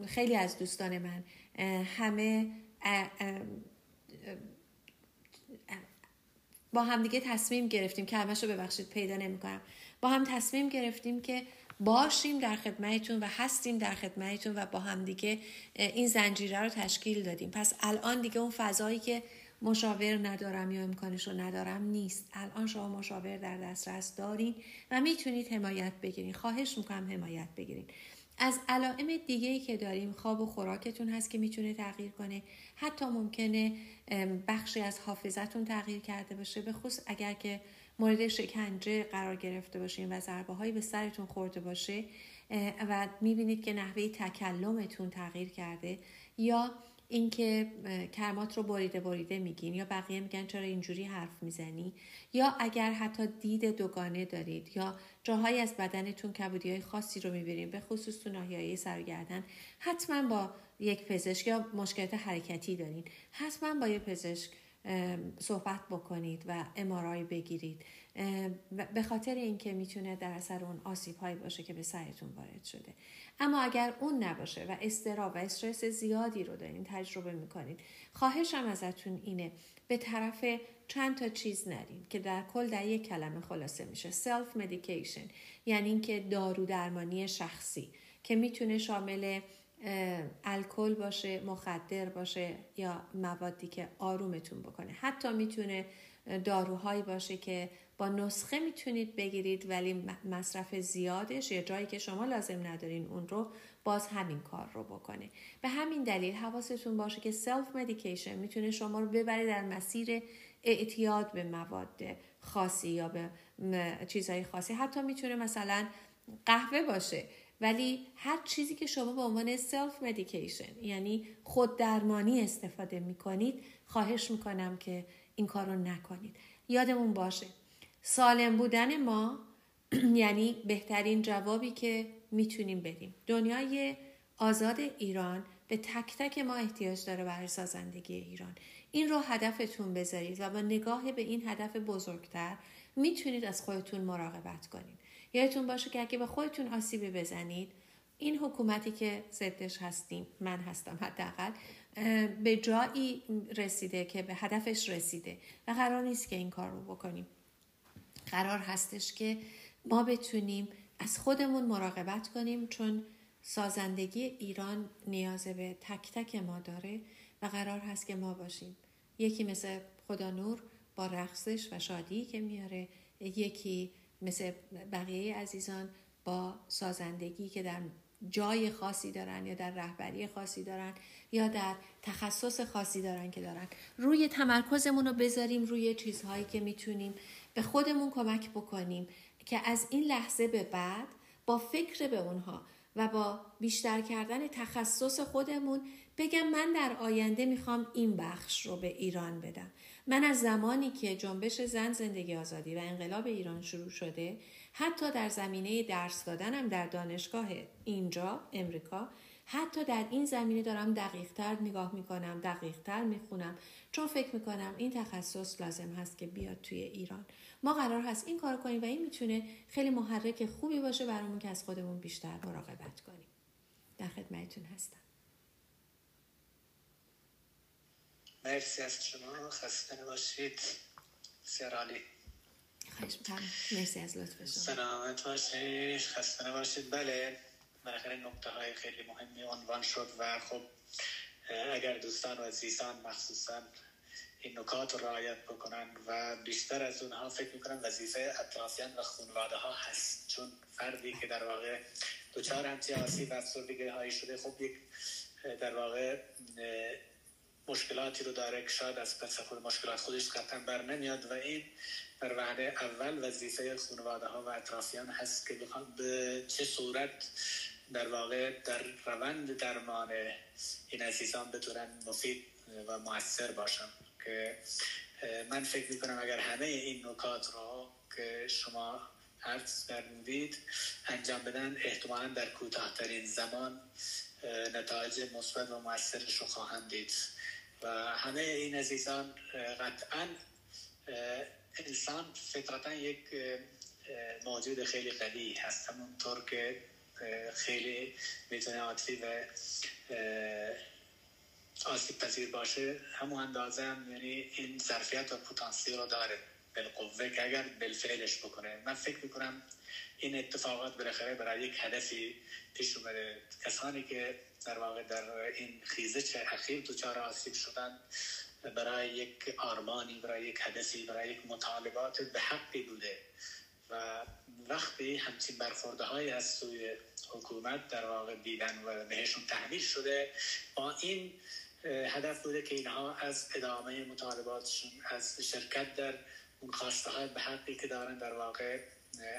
خیلی از دوستان من همه با هم دیگه تصمیم گرفتیم که رو ببخشید پیدا نمی‌کنم. با هم تصمیم گرفتیم که باشیم در خدمتتون و هستیم در خدمتتون و با هم دیگه این زنجیره رو تشکیل دادیم. پس الان دیگه اون فضایی که مشاور ندارم یا امکانش رو ندارم نیست. الان شما مشاور در دسترس دارین و می‌تونید حمایت بگیرین. خواهش می‌کنم حمایت بگیرین. از علائم دیگه ای که داریم خواب و خوراکتون هست که می‌تونه تغییر کنه. حتی ممکنه بخشی از حافظتون تغییر کرده باشه. به خصوص اگر که مورد شکنجه قرار گرفته باشین و ضربه هایی به سرتون خورده باشه و می‌بینید که نحوه تکلمتون تغییر کرده یا اینکه کلمات رو بریده بریده میگین یا بقیه میگن چرا اینجوری حرف می‌زنی؟ یا اگر حتی دید دوگانه دارید یا جاهایی از بدنتون کبودی های خاصی رو می‌بینید به خصوص تو ناحیه سرگردن حتما با یک پزشک یا مشکلات حرکتی دارین. حتما با یک پزشک صحبت بکنید و امارای بگیرید. به خاطر اینکه می‌تونه در اثر اون آسیب هایی باشه که به سرتون وارد شده. اما اگر اون نباشه و استراب و استرس زیادی رو دارین تجربه می‌کنید خواهشم ازتون اینه به طرف چند تا چیز نرین که در کل در یک کلمه خلاصه میشه. سلف مدیکیشن یعنی اینکه دارو درمانی شخصی که می‌تونه شامل الکل باشه مخدر باشه یا موادی که آرومتون بکنه. حتی می‌تونه داروهایی باشه که با نسخه می‌تونید بگیرید ولی مصرف زیادش یا جایی که شما لازم ندارین اون رو باز همین کار رو بکنه. به همین دلیل حواستون باشه که سلف مدیکیشن می‌تونه شما رو ببره در مسیر اعتیاد به مواد خاصی یا به چیزهای خاصی. حتی می‌تونه مثلا قهوه باشه ولی هر چیزی که شما به عنوان سلف مدیکیشن یعنی خود درمانی استفاده می‌کنید خواهش می‌کنم که این کار رو نکنید. یادمون باشه سالم بودن ما (clears throat) یعنی بهترین جوابی که می‌تونیم بدیم. دنیای آزاد ایران به تک تک ما احتیاج داره برای سازندگی ایران. این رو هدفتون بذارید و با نگاه به این هدف بزرگتر می‌تونید از خودتون مراقبت کنید. یادتون باشه که اگه به خودتون آسیبی بزنید این حکومتی که ضدش هستیم من هستم حداقل به جایی رسیده که به هدفش رسیده و قرار نیست که این کار رو بکنیم. قرار هستش که ما بتونیم از خودمون مراقبت کنیم چون سازندگی ایران نیاز به تک تک ما داره و قرار هست که ما باشیم. یکی مثل خدا نور با رقصش و شادی که میاره یکی مثل بقیه عزیزان با سازندگی که در جای خاصی دارن یا در رهبری خاصی دارن یا در تخصص خاصی دارن که دارن. روی تمرکزمون رو بذاریم روی چیزهایی که می‌تونیم به خودمون کمک بکنیم که از این لحظه به بعد با فکر به اونها و با بیشتر کردن تخصص خودمون بگم من در آینده می‌خوام این بخش رو به ایران بدم. من از زمانی که جنبش زن زندگی آزادی و انقلاب ایران شروع شده حتی در زمینه درس دادنم در دانشگاه اینجا امریکا حتی در این زمینه دارم دقیقتر نگاه می‌کنم دقیقتر می‌خونم چون فکر می‌کنم این تخصص لازم هست که بیاد توی ایران. ما قرار هست این کار کنیم و این می‌تونه خیلی محرک خوبی باشه برامون که از خودمون بیشتر مراقبت کنیم. در خدمتتون هستم. مرسی از شما. خسته نباشید. بسیار عالی. خواهش مرسی از لطف شما. سلامت باشید. خسته نباشید. بله بالاخره نکته های خیلی مهمی عنوان شد و خب اگر دوستان و عزیزان مخصوصا این نکات رعایت بکنن و بیشتر از اونها فکر می‌کنم وظیفه اطرافیان و خانواده ها هست. چون فردی که در واقع دوچار همچی آسیب افسردگی هایی شده خب یک در واقع مشکلاتی رو داره که شاید از پس خود مشکلات خودش قطعا بر نمیاد و این در وحده اول وظیفه خانواده ها و اطرافیان هست که بخوان به چه صورت در واقع در روند درمان این عزیزان بتونن مفید و موثر باشن. که من فکر می‌کنم اگر همه این نکات رو که شما عرض فرمودید انجام بدن احتمالا در کوتاهترین زمان نتایج مثبت و موثرش رو خواهند دید. و همه این عزیزان قطعا انسان فطرتا یک موجود خیلی قوی هست. همونطور که خیلی می‌تونه عاطفی و آسیب پذیر باشه همون اندازه هم یعنی این ظرفیت و پتانسیل رو داره بالقوه که اگر بالفعلش بکنه. من فکر می‌کنم این اتفاقات بالاخره برای یک هدفی پیش اومده. کسانی که در واقع در این خیزش اخیر دوچار آسیب شدن برای یک آرمانی برای یک هدفی برای یک مطالبات به حقی بوده. و وقتی همچین برخورده های از سوی حکومت در واقع دیدن و بهشون تحمیل شده با این هدف بوده که اینها از ادامه مطالباتشون از شرکت در اون خواسته های به حقی که دارن در واقع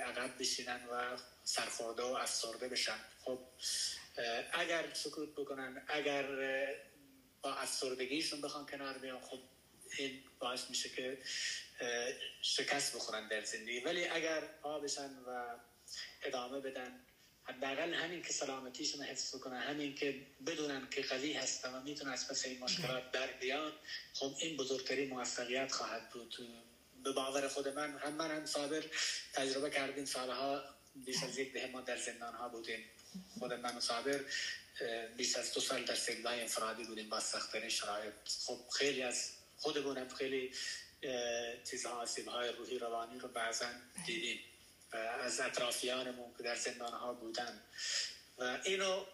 عقب بشینن و سرخورده و افسرده بشن. خب اگر سکوت بکنن اگر با افسردگیشون بخوان کنار بیان خب این باعث میشه که شکست بخورن در زندگی. ولی اگر پا بشن و ادامه بدن حداقل همین که سلامتیشون حفظ بکنن همین که بدونن که قوی هستن و می‌تونن از پس این مشکلات در بیان خب این بزرگترین موفقیت خواهد بود. به باور خود من هم من هم صابر تجربه کردیم سالها بیش از یک ما در زندان ها بودیم. خود من صابر بیش از دو سال در سیلای انفرادی بودیم با سختترین شرایط. خب خیلی از خودمون خیلی چیزها آسیب های روحی روانی رو بعضا دیدیم. از اطرافیانمون که در زندان ها بودن. و اینو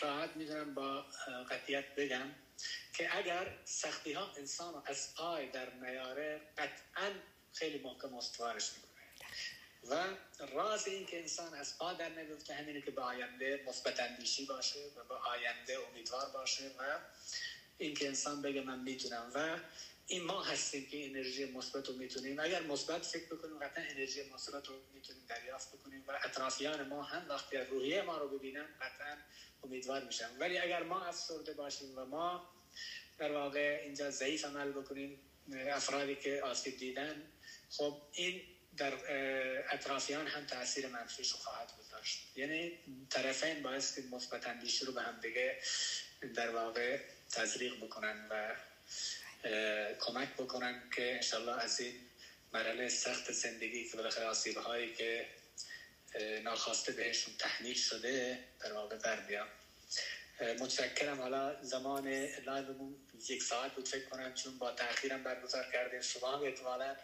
راحت می‌دونم با قطیت بگم که اگر سختی ها انسان از پای در نیاره قطعا خیلی محکم استوارش می‌کنه. و راز این که انسان از پا در نگفته همینه که به آینده مثبت اندیشی باشه و به آینده امیدوار باشه و اینکه انسان بگه من می‌تونم و این ما هستیم که انرژی مثبت رو می‌تونیم. اگر مثبت فکر بکنیم قطعا انرژی مثبت رو می‌تونیم دریافت بکنیم و اطرافیان ما هم وقتی روحیه ما رو ببینن قطعا امیدوار میشن ولی اگر ما افسرده باشیم و ما در واقع اینجا ضعیف عمل بکنیم افرادی که آسیب دیدن خب این در اطرافیان هم تاثیر منفیش رو خواهد گذاشت. یعنی طرفین باعث که مثبت اندیشی رو به هم دیگه در واقع تزریق بکنن و کمک بکنن که انشالله از این مرحله سخت زندگی که بالاخره آسیب هایی که ناخواسته بهشون تحمیل شده در واقع بر بیان متشکرم. حالا زمان لایومون یک ساعت بود فکر کنم چون با تاخیرم برگزار کردیم شما هم احتمالا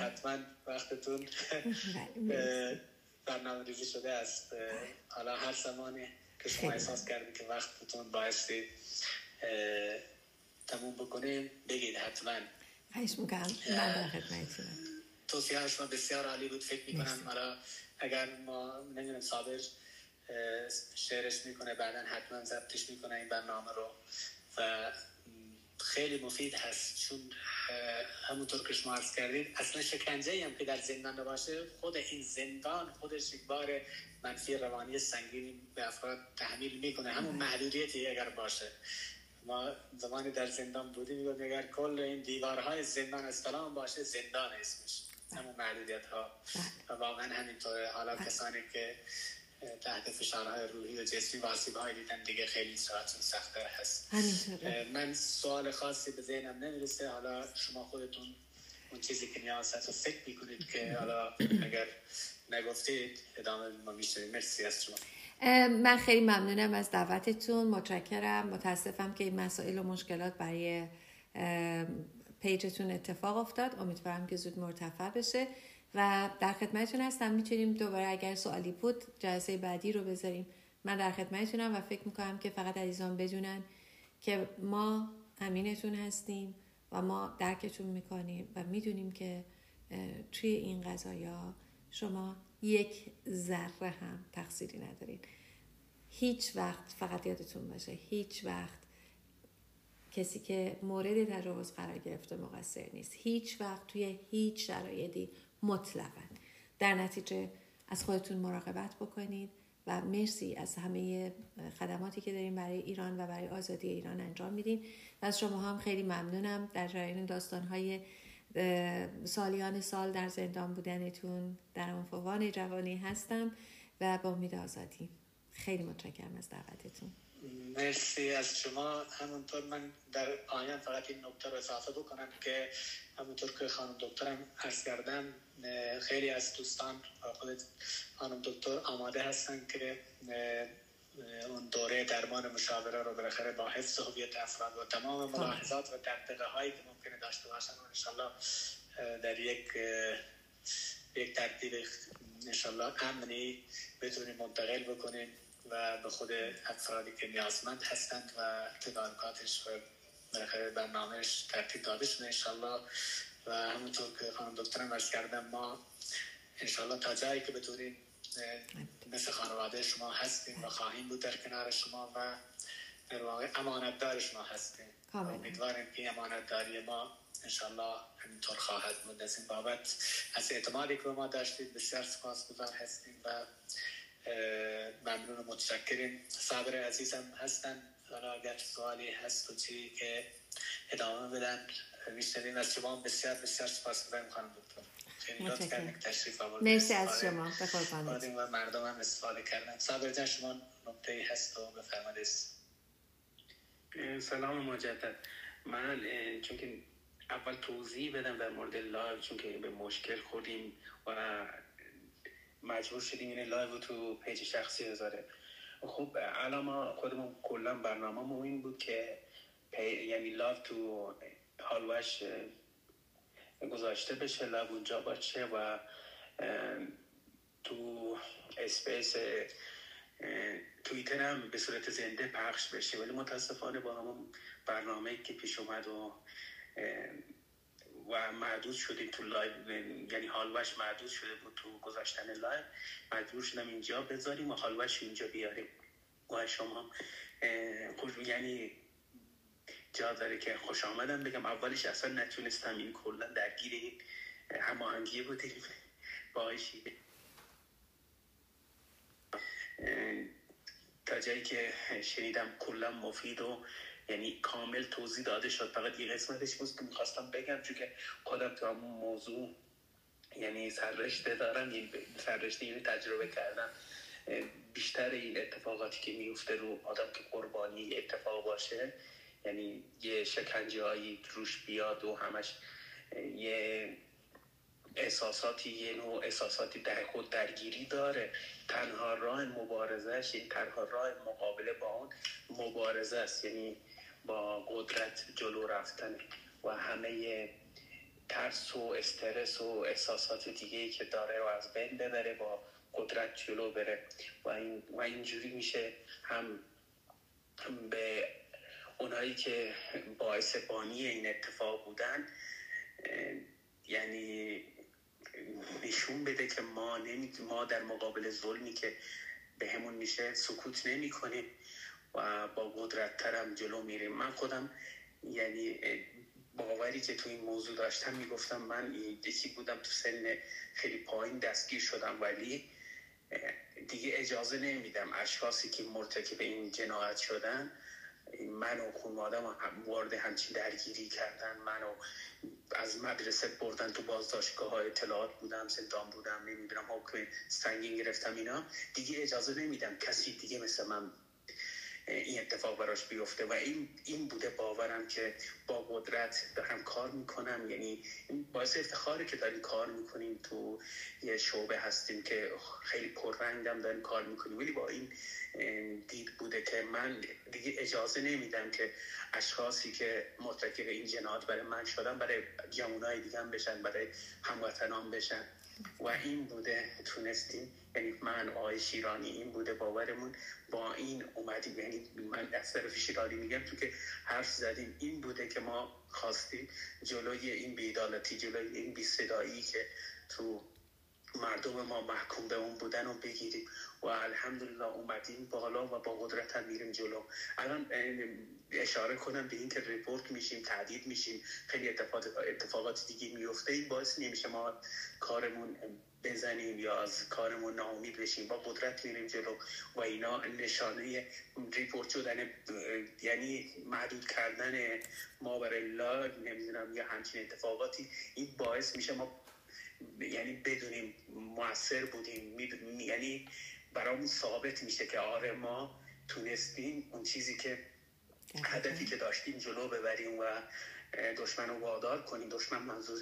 حتما وقتتون (laughs) برنامه ریزی شده است. حالا هر زمانی که شما احساس کردید که وقتتون بایستی تموم بکنیم بگید حتما. خیش می‌کنم من در خدمتتونم توصیه شما بسیار عالی بود فکر می‌کنم حالا اگر ما نمی‌دونم صابر شعرش می‌کنه بعدا حتما ضبطش می‌کنه این برنامه رو. و خیلی مفید هست چون همونطور که شما عرض کردید اصلا شکنجه هم که در زندان باشه خود این زندان خودش یک بار منفی روانی سنگینی به افراد تحمیل می‌کنه. همون محدودیتی اگر باشه. ما زمانی در زندان بودیم میگم اگر کل این دیوارهای زندان استلام باشه زندان اسمش. همون محدودیت ها و واقعا همینطوره حالا کسانی که تحت فشارهای روحی و جسمی و آسیب های دیدن دیگه خیلی سرعتون سختتر هست. من سوال خاصی به ذهنم نمی‌رسه. حالا شما خودتون اون چیزی که نیاز هست و فکر می‌کنید که حالا اگر نگفتید ادامه ما میشنیم مرسی از شما. من خیلی ممنونم از دعوتتون. متشکرم. متاسفم که این مسائل و مشکلات برای پیجتون اتفاق افتاد. امیدوارم که زود مرتفع بشه. و در خدمتتون هستم. می‌تونیم دوباره اگر سوالی بود جلسه بعدی رو بذاریم. من در خدمتتونم و فکر می‌کنم که فقط عزیزان بدونن که ما امینتون هستیم و ما درکتون می‌کنیم و می‌دونیم که توی این قضایا شما یک ذره هم تقصیری ندارین. هیچ وقت فقط یادتون باشه هیچ وقت کسی که مورد تجاوز قرار گرفته مقصر نیست. هیچ وقت توی هیچ شرایطی مطلقا. در نتیجه از خودتون مراقبت بکنید و مرسی از همه خدماتی که داریم برای ایران و برای آزادی ایران انجام میدین. و از شما هم خیلی ممنونم. در جریان داستانهای سالیان سال در زندان بودنتون در عنفوان جوانی هستم و با امید آزادی. خیلی متشکرم از دعوتتون. مرسی از شما. همونطور من در آیان فقط این نکته رو اضافه بکنم که همونطور که خانم دکترم عرض کردم خیلی از دوستان خود خانم دکتر آماده هستن که اون دوره درمان مشاوره رو بالاخره با حفظ هویت افراد و تمام ملاحظات و دقدقه هایی که ممکنه داشته باشن و انشالله در یک یک ترتیب انشالله امنی بتونیم منتقل بکنیم و به خود افرادی که نیازمند هستند و تدارکاتش و بالاخره برنامهش ترتیب داده شده انشالله. و همونطور که خانم دکترم ارز کردم ما انشالله تا جایی که بتونیم مثل خانواده شما هستیم و خواهیم بود در کنار شما و در واقع امانتدار شما هستیم. امیدواریم که امانتداری ما انشالله همینطور خواهد بود. از این بابت از اعتمادی که ما داشتید بسیار سپاسگزار هستیم و ممنون و متشکریم. صبر عزیزم هستن حالا اگر سوالی هست و چی که ادامه بدن میشنویم از شما بسیار بسیار سپاس گذاریم خانم دکتر. تشریف مرسی از شما. و مردم هم استفاده کردن. صبر جان شما نکته ای هست و بفرمایید. سلام مجدد. من چون که اول توضیح بدم در مورد live چون که به مشکل خوردیم و مجبور شدیم این live تو page شخصی بذاره خب الان ما خودمون کلا برنامه این بود که یعنی live تو هالوش گذاشته بشه live اونجا باشه و تو space توییتر هم به صورت زنده پخش بشه. ولی متاسفانه با همون برنامه که پیش اومد و و محدود شدیم تو live یعنی هالوش محدود شده بود تو گذاشتن live. مجبور شدم اینجا بذاریم و هالوش اینجا بیاریم. و شما خوش یعنی جا داره که خوش آمدم بگم. اولش اصلا نتونستم این کلا درگیر این هماهنگی بودیم. باشی تا جایی که شنیدم کلا مفید و یعنی کامل توضیح داده شد. فقط یه قسمتش بود که می‌خواستم بگم چون که خودم تو همون موضوع یعنی سررشته دارم یعنی سررشته یعنی تجربه کردم. بیشتر این اتفاقاتی که میفته رو آدم که قربانی اتفاق باشه. یعنی یه شکنجه هایی روش بیاد و همش یه احساساتی یه نوع احساساتی در خود درگیری داره. تنها راه مبارزش این تنها راه مقابله با اون مبارزه است. یعنی با قدرت جلو رفتن و همه ترس و استرس و احساسات دیگه که داره رو از بین ببره با قدرت جلو بره. و, این و اینجوری میشه هم, به اونایی که باعث بانی این اتفاق بودن یعنی نشون بده که ما, نمی... ما در مقابل ظلمی که به همون میشه سکوت نمی کنیم و با قدرت ترم جلو میریم. من خودم یعنی باوری که تو این موضوع داشتم می‌گفتم من یکی بودم تو سن خیلی پایین دستگیر شدم ولی دیگه اجازه نمیدم اشخاصی که مرتکب این جنایت شدن من و خانوادم وارد همچین درگیری کردن. منو از مدرسه بردن تو بازداشتگاه های اطلاعات بودم زندان بودم نمی‌دونم حکم سنگین گرفتم اینا. دیگه اجازه نمیدم کسی دیگه مثل من این اتفاق براش بیفته و این این بوده باورم که با قدرت دارم کار می‌کنم. یعنی باعث افتخاره که داریم کار می‌کنیم تو یه شعبه هستیم که خیلی پررنگم داریم کار می‌کنیم. ولی با این دید بوده که من دیگه اجازه نمیدم که اشخاصی که مرتکب این جنایات برای من شدن برای جوانای دیگه هم بشن برای هموطنان بشن. و این بوده تونستیم یعنی من آقای شیرانی این بوده باورمون. با این اومدیم یعنی من از طرف شیرانی میگم تو که حرف زدیم. این بوده که ما خواستیم جلوی این بیدالتی جلوی این بی صدایی که تو مردم ما محکوم به اون بودن رو بگیریم. و الحمدلله اومدیم بالا و با قدرت هم میریم جلو. الان اشاره کنم به اینکه report میشیم تهدید میشیم. خیلی اتفاقات دیگه میفته. این باعث نمیشه ما کارمون بزنیم یا از کارمون ناامید بشیم. با قدرت میریم جلو. و اینا نشانه report شدن یعنی محدود کردن ما برای live نمی‌دونم یا همچین اتفاقاتی این باعث میشه ما یعنی بدونیم موثر بودیم یعنی برامون ثابت میشه که آره ما تونستیم اون چیزی که هدفی که داشتیم جلو ببریم و دشمن رو وادار کنیم. دشمن منظور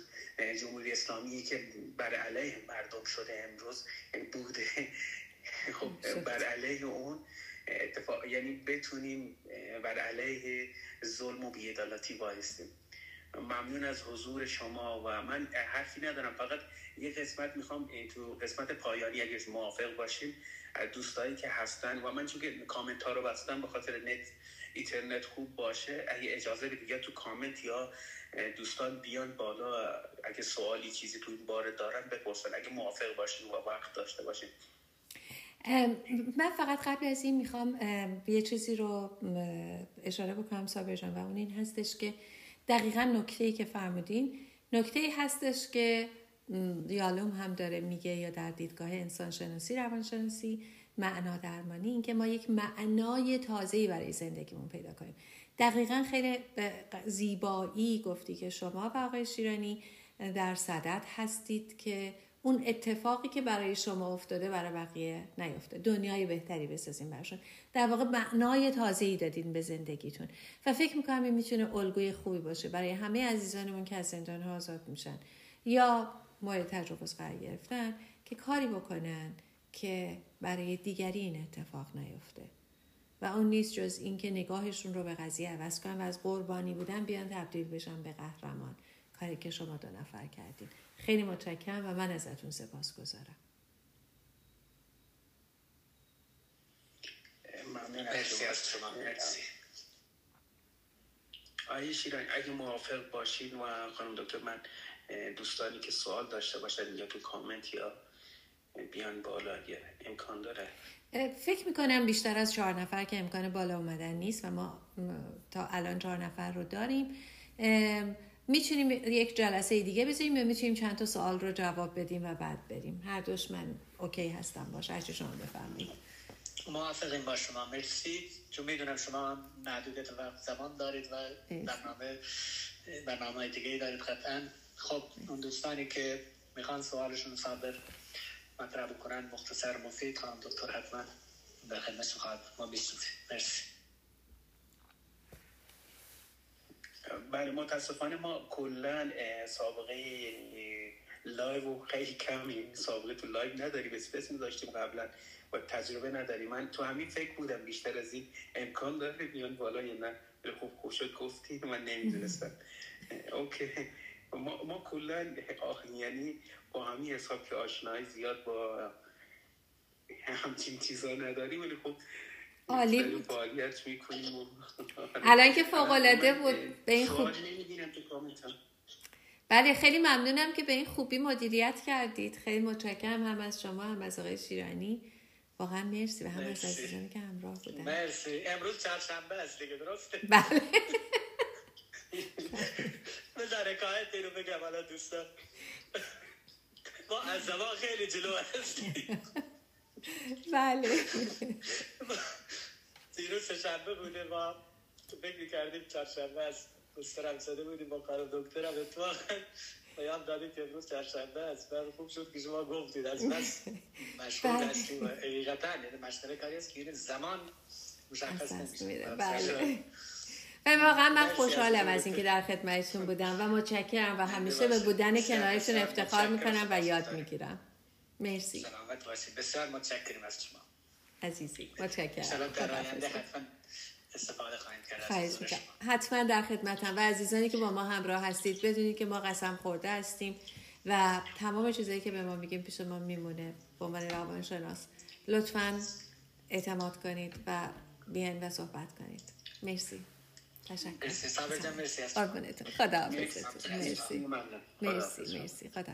جمهوری اسلامی که بر علیه مردم شده امروز یعنی بوده. (laughs) خب بر علیه اون اتفاق یعنی بتونیم بر علیه ظلم و بیعدالتی بایستیم ممنون از حضور شما و من حرفی ندارم. فقط یه قسمت می‌خوام تو قسمت پایانی اگر موافق باشیم دوستایی که هستن و من چون که کامنت ها رو بستم به خاطر نت اینترنت خوب باشه اگه اجازه بدید یا تو کامنت یا دوستان بیان بالا اگه سوالی چیزی تو این باره دارن بپرسن. اگه موافق باشین و وقت داشته باشین. من فقط قبل از این می‌خوام یه چیزی رو اشاره بکنم صابر جان و اون این هستش که دقیقا نکته ای که فرمودین. نکته ای هستش که دیالوم هم داره میگه یا در دیدگاه انسان شناسی روان شناسی معنا درمانی اینکه ما یک معنای تازه‌ای برای زندگیمون پیدا کنیم. دقیقا خیلی زیبایی گفتی که شما و آقای شیرانی در صدد هستید که اون اتفاقی که برای شما افتاده برای بقیه نیفته دنیای بهتری بسازیم براشون. در واقع معنای تازه‌ای دادین به زندگیتون. و فکر می‌کنم این می‌تونه الگوی خوبی باشه برای همه عزیزانمون که از زندان ها آزاد میشن. یا مورد تجاوز قرار گرفتن که کاری بکنن که برای دیگری این اتفاق نیفته و اون نیست جز اینکه نگاهشون رو به قضیه عوض کنن و از قربانی بودن بیان تبدیل بشن به قهرمان. کاری که شما دو نفر کردین. خیلی متشکرم و من ازتون سپاس گذارم مرسی از شما. مرسی. آیه شیران اگه موافق باشین و خانم دکتر من دوستانی که سوال داشته باشن یا تو کامنت یا بیان بالا اگر امکان داره. فکر می‌کنم بیشتر از چهار نفر که امکان بالا اومدن نیست و ما تا الان چهار نفر رو داریم. می‌تونیم یک جلسه دیگه بذاریم یا می‌تونیم چند تا سوال رو جواب بدیم و بعد بریم؟ هر دوش من اوکی هستم باشه. هرچی شما بفرمایید. موافقیم با شما. مرسی. چون می‌دونم شما محدودیت وقت زمان دارید و برنامه برنامه دیگه دارید قطعا. خب اون دوستانی که می‌خوان سوالشون صادر مطرح بکنن مختصر مفید خانم دکتر حتما در خدمت خواهد. ما بیسوزید مرسی. بله متاسفانه ما کلا سابقه live و خیلی کمی سابقه تو live نداریم space داشتیم قبلا و تجربه نداریم. من تو همین فکر بودم بیشتر از این امکان داره بیان بالا یا نه. خوب شد گفتی من نمی‌دونستم. okay. ما, ما کلا یعنی با همین حساب که آشنایی زیاد با همچین چیزا نداریم ولی خب عالی بود. فعالیت می‌کنیم الان که فوق العاده بود به این خوب بله خیلی ممنونم که به این خوبی مدیریت کردید. خیلی متشکرم هم از شما هم از آقای شیرانی. واقعا مرسی و هم از عزیزانی که همراه بودن. مرسی. امروز چهارشنبه است دیگه درسته؟ (laughs) بله. (laughs) بذار حکایت رو بگم حالا دوستان. ما از زمان خیلی جلو هستیم. (laughs) بله. دیروز سهشنبه بوده ما فکر کردیم چهارشنبه از دسترم زده بودیم با کار دکترم اتفاقا پیام دادید که امروز چهارشنبه است. بعد خوب شد که شما گفتید. از بس مشغول هستیم. و حقیقتا یعنی مسئله کاری است که زمان مشخص نمیشه. بله. واقعا من خوشحالم از اینکه در خدمتتون بودم و متشکرم و همیشه به بودن کنارتون افتخار می‌کنم و یاد می‌گیرم. مرسی. سلامت باشید. بسیار متشکرم از شما. عزیزی متشکرم. سلام در آینده حتما استفاده خواهیم کرد حتما در خدمتم. و عزیزانی که با ما همراه هستید بدونید که ما قسم خورده هستیم و تمام چیزایی که به ما میگیم پیش ما میمونه. به عنوان روانشناس لطفا اعتماد کنید و بیاین و صحبت کنید. مرسی. تشکر. مرسی. صبر مرسی. خدا مرسی. مرسی. مرسی. خدا.